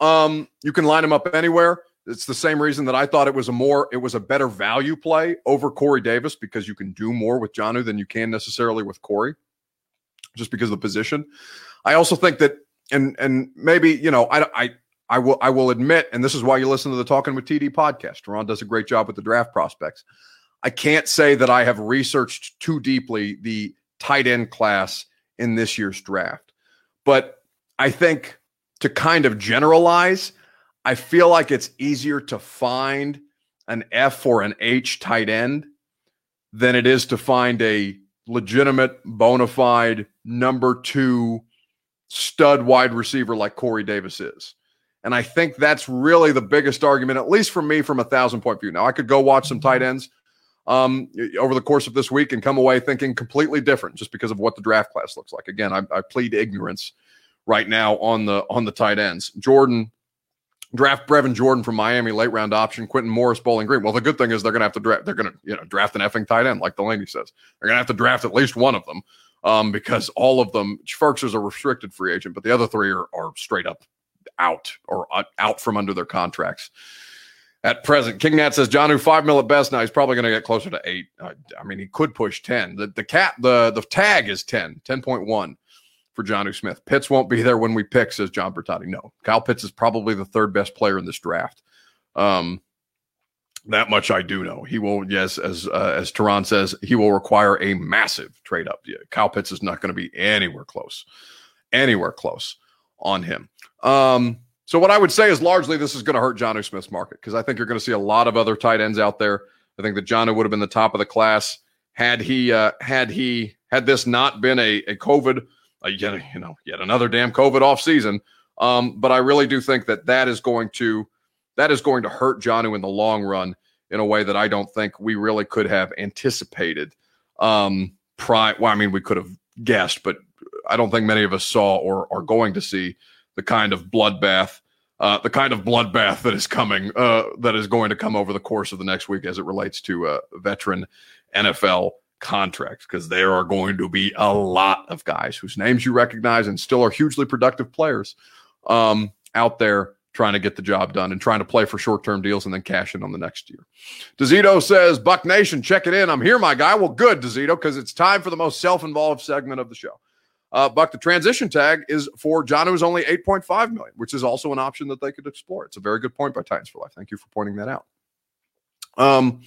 Um, you can line him up anywhere. It's the same reason that I thought it was a more, it was a better value play over Corey Davis because you can do more with Jonnu than you can necessarily with Corey, just because of the position. I also think that, and and maybe you know, I I I will I will admit, and this is why you listen to the Talking with TD podcast. Ron does a great job with the draft prospects. I can't say that I have researched too deeply the tight end class in this year's draft, but I think to kind of generalize I feel like it's easier to find an F or an H tight end than it is to find a legitimate, bona fide number two stud wide receiver like Corey Davis is. And I think that's really the biggest argument, at least for me, from a thousand point view. Now, I could go watch some tight ends um, over the course of this week and come away thinking completely different just because of what the draft class looks like. Again, I, I plead ignorance right now on the on the tight ends. Jordan draft Brevin Jordan from Miami, late round option, Quintin Morris, Bowling Green. Well, the good thing is they're going to have to draft. They're going to you know draft an effing tight end, like Delaney says. They're going to have to draft at least one of them um, because all of them. Ferks is a restricted free agent, but the other three are, are straight up out or out from under their contracts. At present, King Nat says Jonnu five mil at best. Now he's probably going to get closer to eight. I, I mean, he could push ten. The the cap the the tag is 10, 10.1 for Jonnu Smith. Pitts won't be there when we pick, says John Bertotti. No, Kyle Pitts is probably the third best player in this draft. Um, that much I do know. He will, yes, as uh, as Turron says, he will require a massive trade up. Yeah, Kyle Pitts is not going to be anywhere close, anywhere close on him. Um, so what I would say is largely this is going to hurt Jonnu Smith's market because I think you're going to see a lot of other tight ends out there. I think that Jonnu would have been the top of the class had he uh, had he had this not been a, a COVID uh, yet you know yet another damn COVID off season. Um, but I really do think that that is going to that is going to hurt Jonnu in the long run in a way that I don't think we really could have anticipated. Um, pri- well, I mean, we could have guessed, but I don't think many of us saw or are going to see the kind of bloodbath, uh, the kind of bloodbath that is coming, uh, that is going to come over the course of the next week as it relates to uh, veteran NFL contracts because there are going to be a lot of guys whose names you recognize and still are hugely productive players um, out there trying to get the job done and trying to play for short term deals and then cash in on the next year. Dezito says, Buck Nation, check it in. I'm here, my guy. Well, good, Dezito, because it's time for the most self involved segment of the show. Uh, Buck, the transition tag is for John, who's only 8.5 million, which is also an option that they could explore. It's a very good point by Titans for Life. Thank you for pointing that out. Um,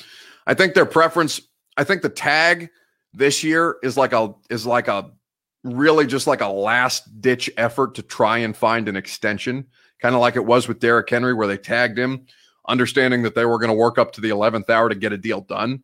I think their preference I think the tag this year is like a is like a really just like a last ditch effort to try and find an extension, kind of like it was with Derrick Henry, where they tagged him, understanding that they were going to work up to the eleventh hour to get a deal done.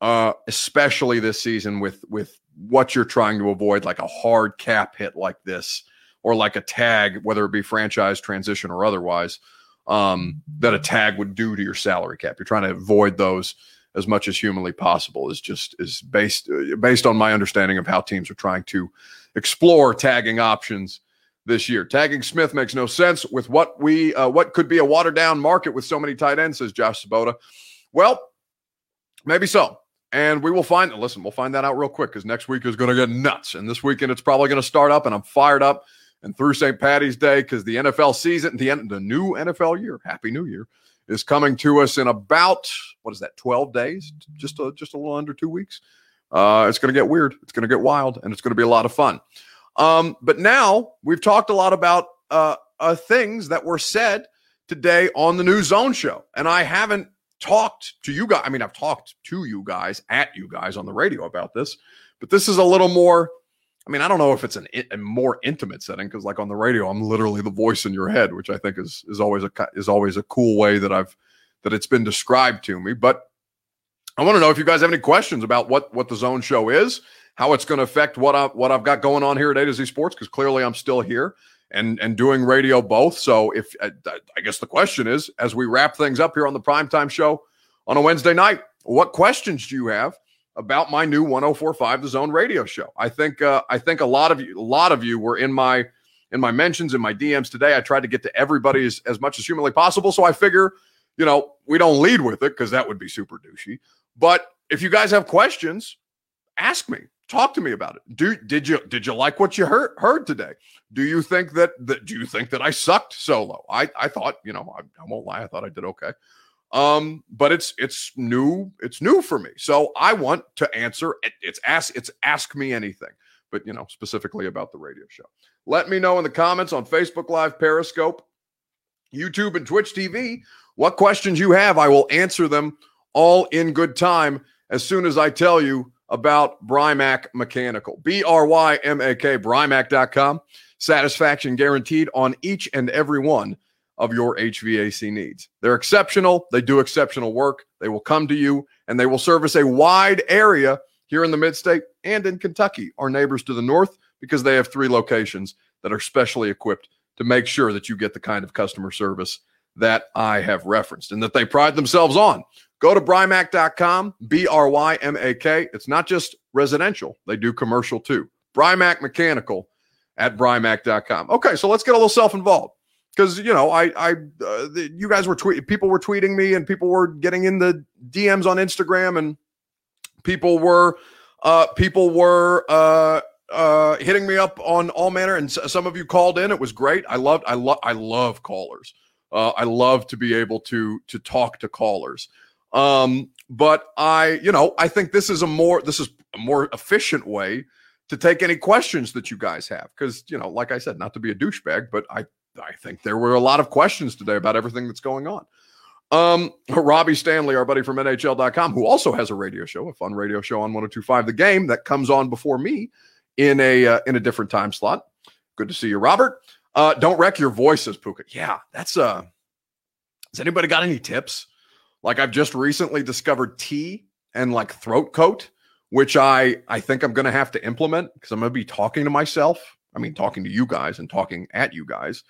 Uh, especially this season with with what you're trying to avoid, like a hard cap hit like this, or like a tag, whether it be franchise transition or otherwise, um, that a tag would do to your salary cap. You're trying to avoid those as much as humanly possible is just is based based on my understanding of how teams are trying to explore tagging options this year. Tagging Smith makes no sense with what we uh, what could be a watered down market with so many tight ends, says Josh Sabota. Well, maybe so. And we will find listen, we'll find that out real quick because next week is going to get nuts. And this weekend it's probably going to start up, and I'm fired up. And through St. Patty's Day, because the NFL season, the the new NFL year, happy new year, is coming to us in about what is that 12 days just a, just a little under two weeks uh, it's going to get weird it's going to get wild and it's going to be a lot of fun um, but now we've talked a lot about uh, uh, things that were said today on the new zone show and i haven't talked to you guys i mean i've talked to you guys at you guys on the radio about this but this is a little more I mean, I don't know if it's an, a more intimate setting because, like on the radio, I'm literally the voice in your head, which I think is is always a is always a cool way that I've that it's been described to me. But I want to know if you guys have any questions about what what the Zone Show is, how it's going to affect what I what I've got going on here at A to Z Sports, because clearly I'm still here and and doing radio both. So if I, I guess the question is, as we wrap things up here on the primetime show on a Wednesday night, what questions do you have? about my new 1045 The Zone radio show. I think uh, I think a lot of you a lot of you were in my in my mentions in my DMs today. I tried to get to everybody as, as much as humanly possible. So I figure, you know, we don't lead with it because that would be super douchey. But if you guys have questions, ask me. Talk to me about it. Do did you did you like what you heard heard today? Do you think that that do you think that I sucked solo? I I thought you know I, I won't lie I thought I did okay. Um, but it's it's new it's new for me. So I want to answer. It, it's ask it's ask me anything. But you know specifically about the radio show. Let me know in the comments on Facebook Live, Periscope, YouTube, and Twitch TV what questions you have. I will answer them all in good time as soon as I tell you about Brymak Mechanical. B R Y M A K, Brymak.com. Satisfaction guaranteed on each and every one of your HVAC needs. They're exceptional. They do exceptional work. They will come to you and they will service a wide area here in the mid state and in Kentucky, our neighbors to the north, because they have three locations that are specially equipped to make sure that you get the kind of customer service that I have referenced and that they pride themselves on. Go to Brymak.com, B R Y M A K. It's not just residential, they do commercial too. Brymak Mechanical at Brymak.com. Okay, so let's get a little self involved because you know I I uh, the, you guys were tweeting, people were tweeting me, and people were getting in the DMs on Instagram, and people were uh people were uh uh hitting me up on all manner, and s- some of you called in. It was great. I loved I love I love callers. Uh, I love to be able to to talk to callers. Um, but I, you know, I think this is a more this is a more efficient way to take any questions that you guys have because you know, like I said, not to be a douchebag, but I I think there were a lot of questions today about everything that's going on. Um, Robbie Stanley, our buddy from NHL.com, who also has a radio show, a fun radio show on 1025 The Game that comes on before me in a uh, in a different time slot. Good to see you, Robert. Uh, don't wreck your voice, says Puka. Yeah, that's uh has anybody got any tips? Like I've just recently discovered tea and like throat coat, which I I think I'm gonna have to implement because I'm gonna be talking to myself. I mean, talking to you guys and talking at you guys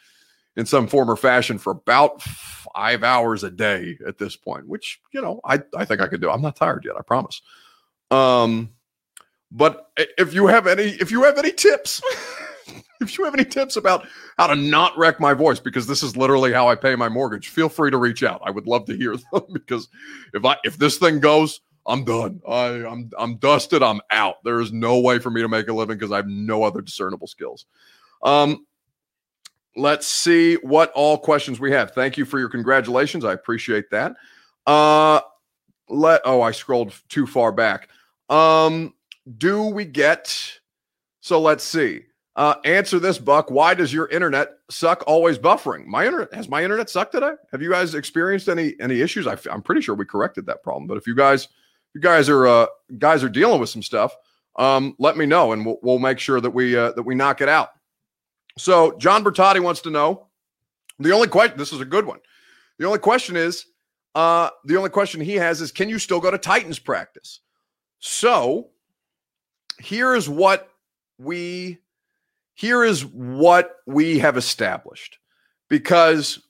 in some form or fashion for about five hours a day at this point, which you know I I think I could do. I'm not tired yet, I promise. Um, but if you have any if you have any tips. if you have any tips about how to not wreck my voice because this is literally how I pay my mortgage, feel free to reach out. I would love to hear them because if I if this thing goes, I'm done. I, I'm I'm dusted. I'm out. There is no way for me to make a living because I have no other discernible skills. Um, let's see what all questions we have. Thank you for your congratulations. I appreciate that. Uh, let oh I scrolled too far back. Um, do we get? So let's see. Uh, answer this, Buck. Why does your internet suck? Always buffering. My internet has my internet sucked today. Have you guys experienced any any issues? I, am pretty sure we corrected that problem. But if you guys, you guys are uh, guys are dealing with some stuff, um, let me know, and we'll, we'll make sure that we uh, that we knock it out. So John Bertotti wants to know the only question. This is a good one. The only question is, uh, the only question he has is, can you still go to Titans practice? So here is what we here is what we have established. Because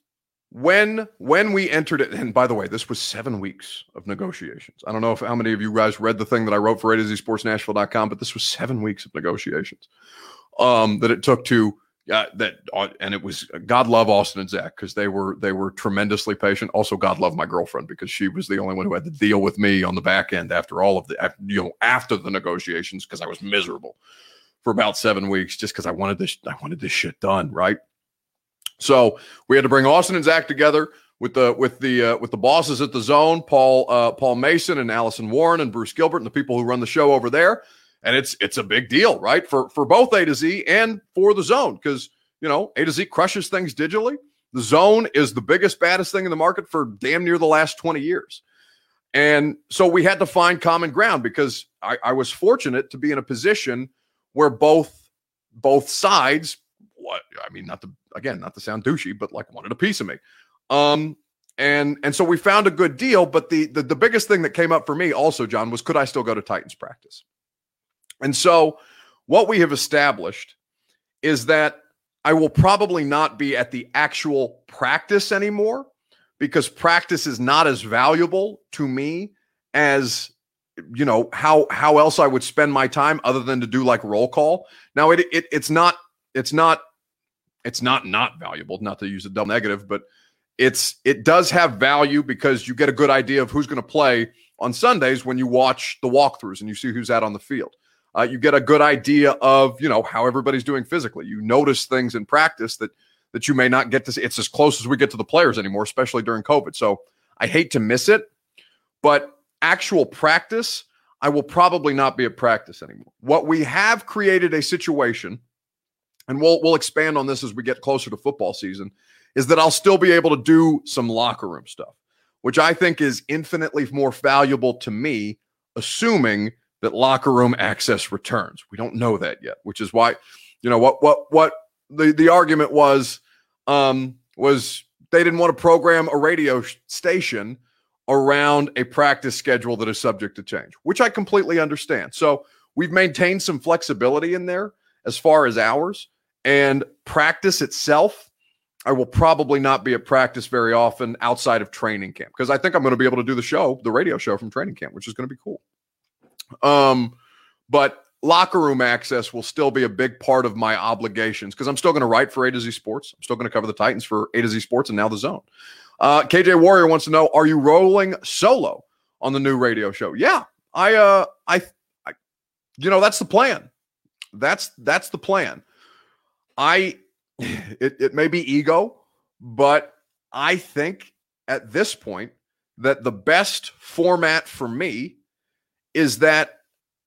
when when we entered it and by the way this was seven weeks of negotiations. I don't know if how many of you guys read the thing that i wrote for a but this was seven weeks of negotiations um that it took to uh, that uh, and it was god love austin and zach because they were they were tremendously patient. Also god love my girlfriend because she was the only one who had to deal with me on the back end after all of the you know after the negotiations because i was miserable for about seven weeks just because I wanted this I wanted this shit done right. So we had to bring Austin and Zach together with the with the uh, with the bosses at the zone, Paul uh, Paul Mason and Allison Warren and Bruce Gilbert and the people who run the show over there. And it's it's a big deal, right? For for both A to Z and for the zone because you know A to Z crushes things digitally. The zone is the biggest, baddest thing in the market for damn near the last 20 years. And so we had to find common ground because I, I was fortunate to be in a position where both both sides what I mean not to again not to sound douchey but like wanted a piece of me. Um and and so we found a good deal but the, the the biggest thing that came up for me also John was could I still go to Titans practice? And so what we have established is that I will probably not be at the actual practice anymore because practice is not as valuable to me as you know how how else I would spend my time other than to do like roll call. Now it, it it's not it's not it's not not valuable. Not to use a double negative, but it's it does have value because you get a good idea of who's going to play on Sundays when you watch the walkthroughs and you see who's out on the field. Uh, you get a good idea of you know how everybody's doing physically. You notice things in practice that that you may not get to see. It's as close as we get to the players anymore, especially during COVID. So I hate to miss it, but actual practice, I will probably not be at practice anymore. What we have created a situation, and we'll we'll expand on this as we get closer to football season, is that I'll still be able to do some locker room stuff, which I think is infinitely more valuable to me, assuming that locker room access returns. We don't know that yet, which is why, you know, what what what the the argument was um was they didn't want to program a radio station around a practice schedule that is subject to change, which I completely understand. So we've maintained some flexibility in there as far as hours and practice itself. I will probably not be at practice very often outside of training camp because I think I'm going to be able to do the show, the radio show from training camp, which is going to be cool. Um, but locker room access will still be a big part of my obligations because I'm still going to write for A to Z Sports. I'm still going to cover the Titans for A to Z Sports and now the Zone. Uh, KJ Warrior wants to know: Are you rolling solo on the new radio show? Yeah, I, uh, I, I, you know, that's the plan. That's that's the plan. I, it, it may be ego, but I think at this point that the best format for me is that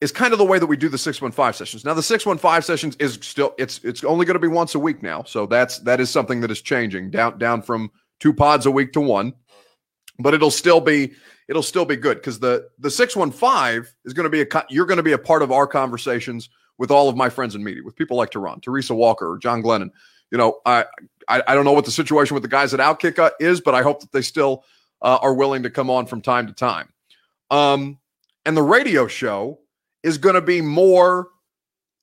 is kind of the way that we do the 615 sessions. Now the 615 sessions is still it's it's only going to be once a week now. So that's that is something that is changing down down from two pods a week to one, but it'll still be it'll still be good because the the six one five is going to be a you're going to be a part of our conversations with all of my friends in media with people like Turron, Teresa Walker, or John Glennon. You know, I, I, I don't know what the situation with the guys at Outkick is, but I hope that they still uh, are willing to come on from time to time. Um, and the radio show is going to be more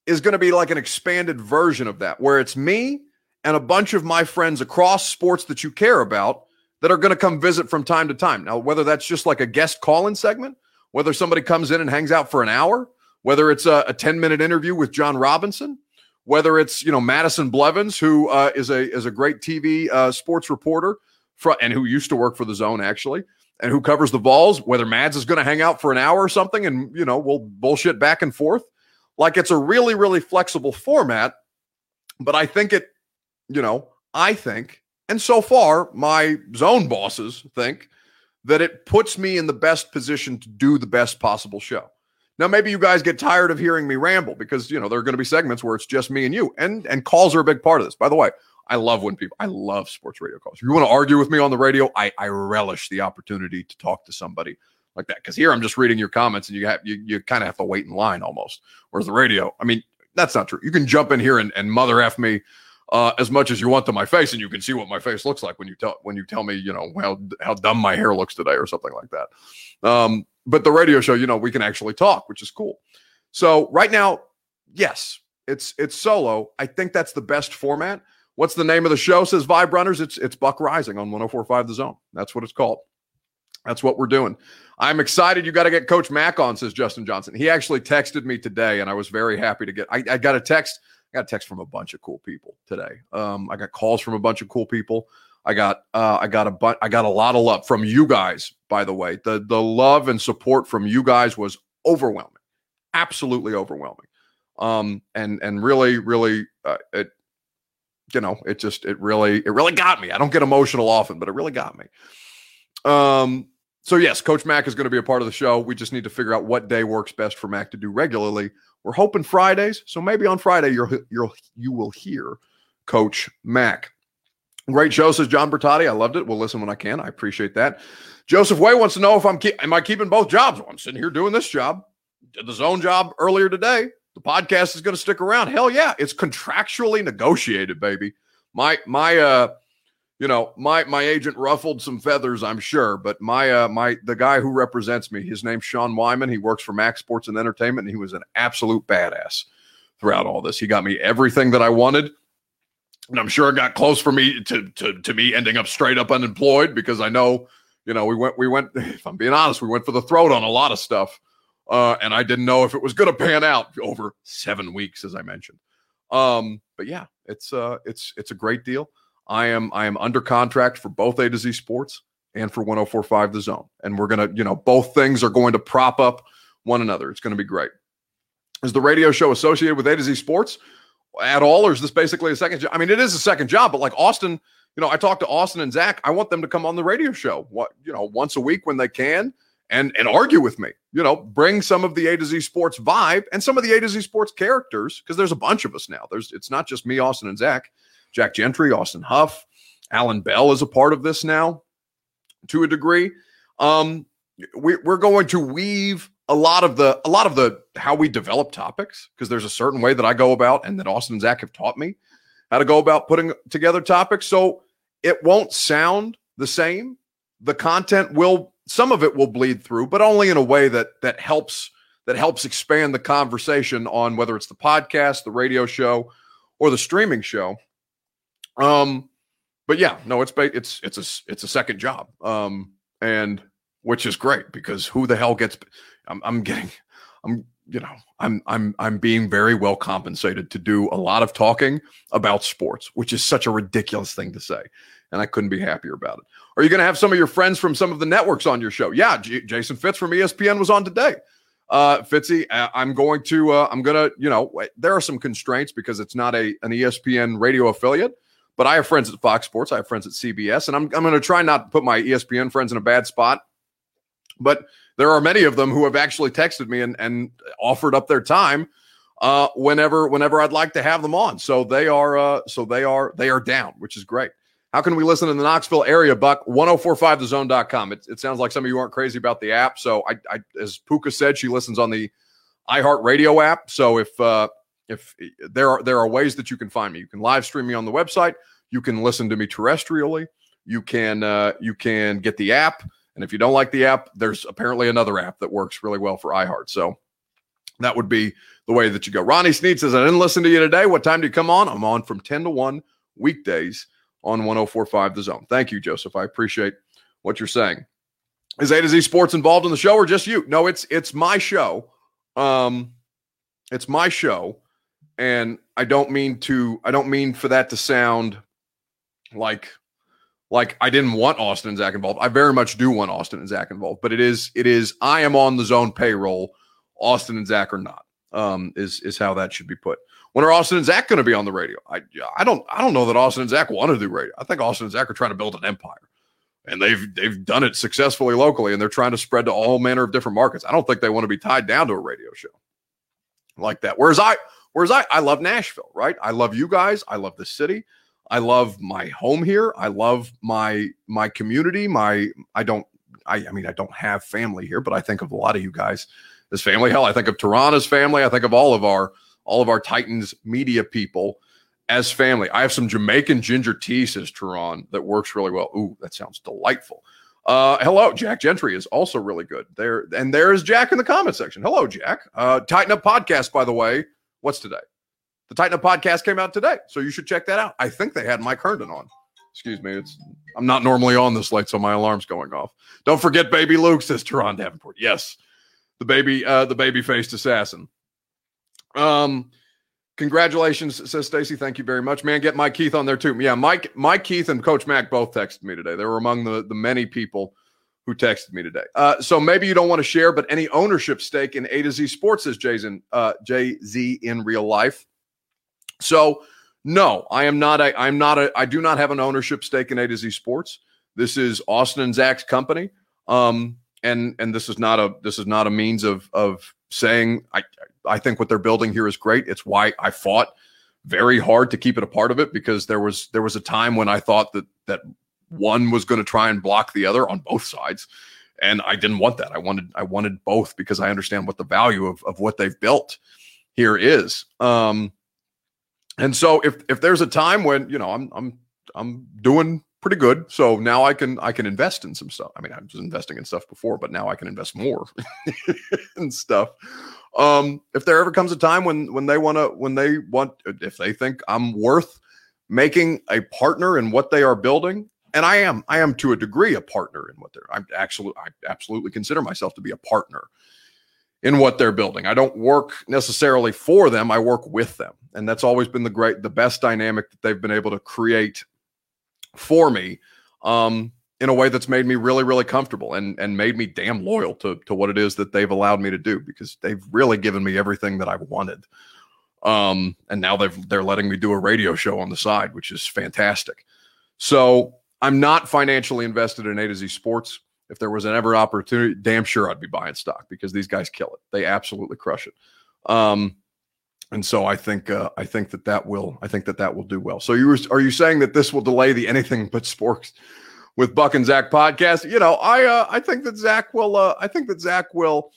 is going to be like an expanded version of that, where it's me and a bunch of my friends across sports that you care about that are going to come visit from time to time. Now, whether that's just like a guest call in segment, whether somebody comes in and hangs out for an hour, whether it's a, a 10 minute interview with Jon Robinson, whether it's, you know, Madison Blevins, who uh, is a, is a great TV uh, sports reporter and who used to work for the zone actually, and who covers the balls, whether Mads is going to hang out for an hour or something and, you know, we'll bullshit back and forth. Like it's a really, really flexible format. But I think it you know, I think, and so far my zone bosses think that it puts me in the best position to do the best possible show. Now, maybe you guys get tired of hearing me ramble because you know there are going to be segments where it's just me and you, and and calls are a big part of this. By the way, I love when people, I love sports radio calls. If you want to argue with me on the radio, I I relish the opportunity to talk to somebody like that because here I'm just reading your comments and you have you you kind of have to wait in line almost. Whereas the radio, I mean, that's not true. You can jump in here and, and mother f me uh, as much as you want to my face, and you can see what my face looks like when you tell when you tell me, you know, how how dumb my hair looks today or something like that. Um, but the radio show, you know, we can actually talk, which is cool. So right now, yes, it's it's solo. I think that's the best format. What's the name of the show? Says Vibe Runners. It's it's Buck Reising on 104.5 The Zone. That's what it's called. That's what we're doing. I'm excited. You got to get Coach Mack on, says Justin Johnson. He actually texted me today, and I was very happy to get. I, I got a text I got text from a bunch of cool people today. Um, I got calls from a bunch of cool people. I got uh, I got a bu- I got a lot of love from you guys. By the way, the the love and support from you guys was overwhelming, absolutely overwhelming. Um, and and really really uh, it you know it just it really it really got me. I don't get emotional often, but it really got me. Um, so yes, Coach Mack is going to be a part of the show. We just need to figure out what day works best for Mack to do regularly. We're hoping Fridays, so maybe on Friday you'll you'll you will hear Coach Mack. Great show, says John Bertotti. I loved it. We'll listen when I can. I appreciate that. Joseph Way wants to know if I'm am I keeping both jobs? Well, I'm sitting here doing this job. Did the zone job earlier today. The podcast is going to stick around. Hell yeah, it's contractually negotiated, baby. My my uh you know, my my agent ruffled some feathers, I'm sure, but my uh my the guy who represents me, his name's Sean Wyman. He works for Max Sports and Entertainment, and he was an absolute badass throughout all this. He got me everything that I wanted. And I'm sure it got close for me to to to me ending up straight up unemployed because I know, you know, we went we went, if I'm being honest, we went for the throat on a lot of stuff uh, and I didn't know if it was to pan out over seven weeks, as I mentioned. Um, but yeah, it's uh, it's it's a great deal. I am I am under contract for both A to Z Sports and for 1045 The Zone, and we're gonna you know both things are going to prop up one another. It's going to be great. Is the radio show associated with A to Z Sports at all, or is this basically a second job? I mean, it is a second job, but like Austin, you know, I talked to Austin and Zach. I want them to come on the radio show, what you know, once a week when they can, and and argue with me. You know, bring some of the A to Z Sports vibe and some of the A to Z Sports characters because there's a bunch of us now. There's it's not just me, Austin, and Zach. Jack Gentry, Austin Huff, Alan Bell is a part of this now to a degree. Um, we, we're going to weave a lot of the a lot of the how we develop topics because there's a certain way that I go about and that Austin and Zach have taught me how to go about putting together topics. So it won't sound the same. The content will some of it will bleed through, but only in a way that that helps that helps expand the conversation on whether it's the podcast, the radio show, or the streaming show. Um, but yeah, no, it's it's it's a it's a second job, um, and which is great because who the hell gets? I'm, I'm getting, I'm you know, I'm I'm I'm being very well compensated to do a lot of talking about sports, which is such a ridiculous thing to say, and I couldn't be happier about it. Are you going to have some of your friends from some of the networks on your show? Yeah, J- Jason Fitz from ESPN was on today. Uh, Fitzy, I'm going to uh, I'm to you know there are some constraints because it's not a an ESPN radio affiliate. But I have friends at Fox Sports, I have friends at CBS, and I'm, I'm going to try not to put my ESPN friends in a bad spot. But there are many of them who have actually texted me and, and offered up their time uh, whenever whenever I'd like to have them on. So they are uh, so they are they are down, which is great. How can we listen in the Knoxville area, Buck? 1045thezone.com. It, it sounds like some of you aren't crazy about the app. So I, I as Puka said, she listens on the iHeartRadio app. So if uh, if there are there are ways that you can find me. You can live stream me on the website. You can listen to me terrestrially. You can uh, you can get the app. And if you don't like the app, there's apparently another app that works really well for iHeart. So that would be the way that you go. Ronnie Sneed says, I didn't listen to you today. What time do you come on? I'm on from 10 to 1 weekdays on 1045 The Zone. Thank you, Joseph. I appreciate what you're saying. Is A to Z Sports involved in the show or just you? No, it's it's my show. Um, it's my show and I don't mean to I don't mean for that to sound like like I didn't want Austin and Zach involved. I very much do want Austin and Zach involved, but it is it is I am on the zone payroll. Austin and Zach are not. Um, is is how that should be put. When are Austin and Zach going to be on the radio? I I don't I don't know that Austin and Zach want to do radio. I think Austin and Zach are trying to build an empire, and they've they've done it successfully locally, and they're trying to spread to all manner of different markets. I don't think they want to be tied down to a radio show like that. Whereas I Whereas I, I love Nashville, right? I love you guys. I love the city. I love my home here. I love my my community. My I don't I, I mean I don't have family here, but I think of a lot of you guys as family. Hell, I think of Tirana's family. I think of all of our all of our Titans media people as family. I have some Jamaican ginger tea, says Turron, that works really well. Ooh, that sounds delightful. Uh, hello, Jack Gentry is also really good there, and there is Jack in the comment section. Hello, Jack. Uh, Tighten Up podcast, by the way, What's today? The Tighten Up podcast came out today, so you should check that out. I think they had Mike Herndon on. Excuse me, it's I'm not normally on this late, so my alarm's going off. Don't forget, baby Luke says Turron Davenport. Yes, the baby, uh, the baby faced assassin. Um, congratulations, says Stacy. Thank you very much, man. Get Mike Keith on there too. Yeah, Mike, Mike Keith, and Coach Mack both texted me today. They were among the the many people who texted me today. Uh, so maybe you don't want to share, but any ownership stake in A to Z Sports is Jason uh, Jay Z in real life. So no, I am not. A, I'm not a. I do not have an ownership stake in A to Z Sports. This is Austin and Zach's company, um, and and this is not a this is not a means of of saying I I think what they're building here is great. It's why I fought very hard to keep it a part of it because there was there was a time when I thought that that one was going to try and block the other on both sides. And i didn't want that. I wanted i wanted both because i understand what the value of, of what they've built here is. Um and so if if there's a time when you know i'm i'm i'm doing pretty good. So now i can i can invest in some stuff. I mean i was investing in stuff before but now i can invest more in stuff. Um if there ever comes a time when when they want to when they want if they think i'm worth making a partner in what they are building and I am I am to a degree a partner in what they're I'm actually I absolutely consider myself to be a partner in what they're building. I don't work necessarily for them, I work with them. And that's always been the great the best dynamic that they've been able to create for me. Um, in a way that's made me really, really comfortable and and made me damn loyal to to what it is that they've allowed me to do because they've really given me everything that I've wanted. Um, and now they've they're letting me do a radio show on the side, which is fantastic. So I'm not financially invested in A to Z Sports. If there was an ever opportunity, damn sure I'd be buying stock because these guys kill it. They absolutely crush it. Um, and so I think uh, I think that that will I think that that will do well. So you were, are you saying that this will delay the anything but sports with Buck and Zach podcast. You know, I uh, I think that Zach will. Uh, I think that Zach will.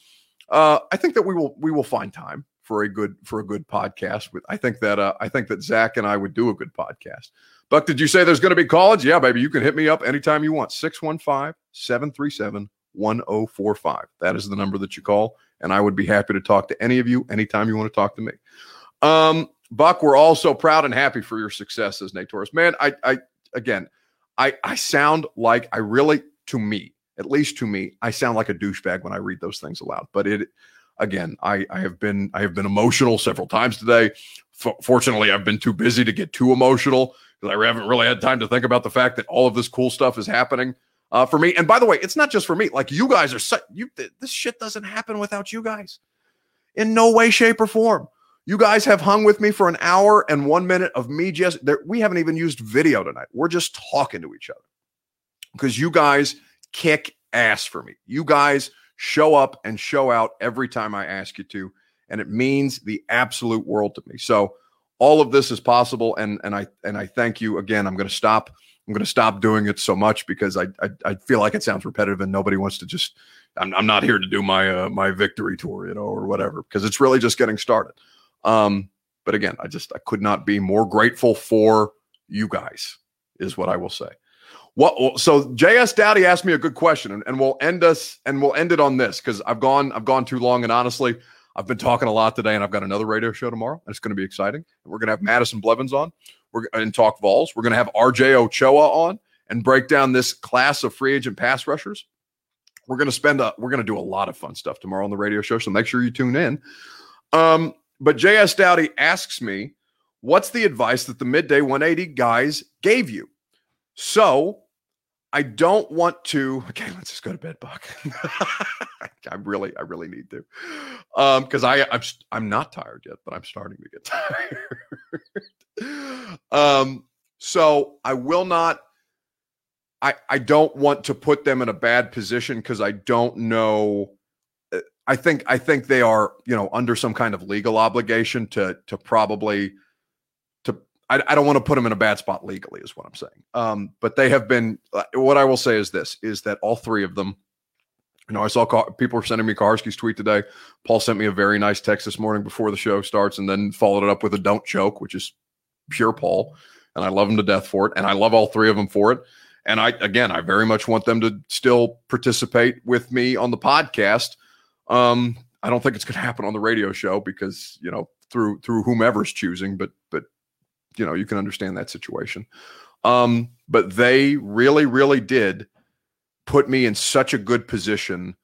Uh, I think that we will we will find time for a good for a good podcast. With I think that uh, I think that Zach and I would do a good podcast. Buck, did you say there's going to be college? Yeah, baby. You can hit me up anytime you want. 615 737 1045. That is the number that you call. And I would be happy to talk to any of you anytime you want to talk to me. Um, Buck, we're all so proud and happy for your success as Nate Torres. Man, I, I, again, I, I sound like I really, to me, at least to me, I sound like a douchebag when I read those things aloud. But it, again, I, I have been, I have been emotional several times today. F- fortunately, I've been too busy to get too emotional because I haven't really had time to think about the fact that all of this cool stuff is happening uh, for me. And by the way, it's not just for me. Like you guys are, su- you, this shit doesn't happen without you guys in no way, shape, or form. You guys have hung with me for an hour and one minute of me just there. We haven't even used video tonight. We're just talking to each other because you guys kick ass for me. You guys show up and show out every time I ask you to, and it means the absolute world to me. So all of this is possible, and and I and I thank you again. I'm to stop. I'm to stop doing it so much because I, I, I feel like it sounds repetitive and nobody wants to just. I'm, I'm not here to do my uh, my victory tour, you know, or whatever, because it's really just getting started. Um, but again, I just I could not be more grateful for you guys, is what I will say. What so JS Dowdy asked me a good question, and, and we'll end us and we'll end it on this because I've gone I've gone too long, and honestly, I've been talking a lot today, and I've got another radio show tomorrow, and it's going to be exciting. We're going to have Madison Blevins on. We're and talk Vols. We're going to have RJ Ochoa on and break down this class of free agent pass rushers. We're going to spend a we're going to do a lot of fun stuff tomorrow on the radio show, so make sure you tune in. Um, but JS Dowdy asks me, what's the advice that the midday 180 guys gave you? So I don't want to. Okay, let's just go to bed, Buck. I really, I really need to, um, because I, I'm, I'm not tired yet, but I'm starting to get tired. um, so I will not. I, I don't want to put them in a bad position because I don't know I think I think they are you know under some kind of legal obligation to to probably I, I don't want to put them in a bad spot legally is what I'm saying. Um, but they have been. Uh, what I will say is this: is that all three of them. You know, I saw people were sending me Kuharsky's tweet today. Paul sent me a very nice text this morning before the show starts, and then followed it up with a "Don't choke," which is pure Paul, and I love him to death for it, and I love all three of them for it. And I again, I very much want them to still participate with me on the podcast um, I don't think it's going to happen on the radio show because you know through through whomever's choosing, but but you know you can understand that situation. Um, but they really really did put me in such a good position,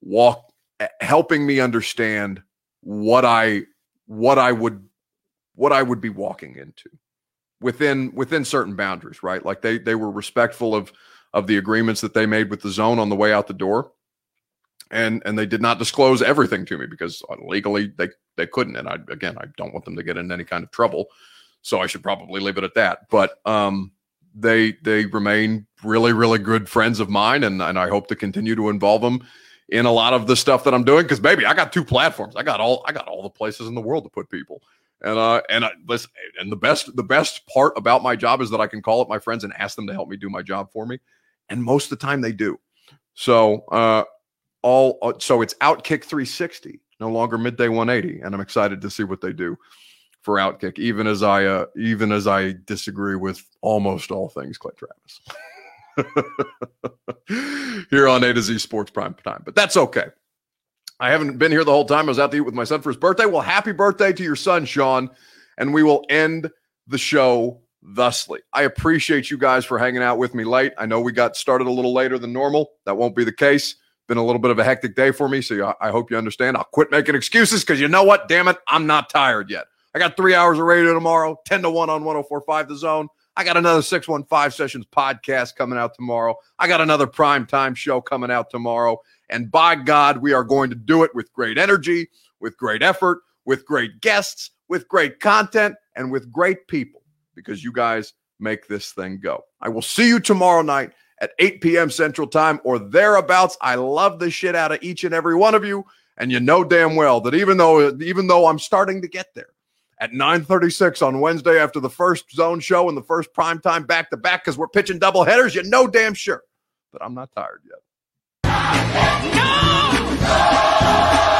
walk helping me understand what I what I would what I would be walking into within within certain boundaries, right? Like they they were respectful of of the agreements that they made with the zone on the way out the door and and they did not disclose everything to me because legally they they couldn't and i again i don't want them to get in any kind of trouble so i should probably leave it at that. But um they they remain really really good friends of mine and and i hope to continue to involve them in a lot of the stuff that i'm doing because baby i got two platforms. I got all i got all the places in the world to put people. And uh and listen and the best the best part about my job is that i can call up my friends and ask them to help me do my job for me. And most of the time they do. So uh all uh, so it's outkick 360 no longer midday 180 and i'm excited to see what they do for outkick even as i uh, even as i disagree with almost all things clay travis. Here on a to z sports prime time but that's okay. I haven't been here the whole time. I was out to eat with my son for his birthday. Well happy birthday to your son sean and we will end the show thusly. I appreciate you guys for hanging out with me late. I know we got started a little later than normal. That won't be the case. Been a little bit of a hectic day for me, so I hope you understand. I'll quit making excuses because you know what? Damn it, I'm not tired yet. I got three hours of radio tomorrow, 10 to 1 on 1045 The Zone. I got another 615 Sessions podcast coming out tomorrow. I got another prime time show coming out tomorrow. And by God, we are going to do it with great energy, with great effort, with great guests, with great content, and with great people because you guys make this thing go. I will see you tomorrow night at 8 p.m. Central Time or thereabouts. I love the shit out of each and every one of you. And you know damn well that even though even though I'm starting to get there at 9:36 on Wednesday after the first zone show and the first prime time back to back because we're pitching double headers. You know damn sure, but I'm not tired yet. No! No!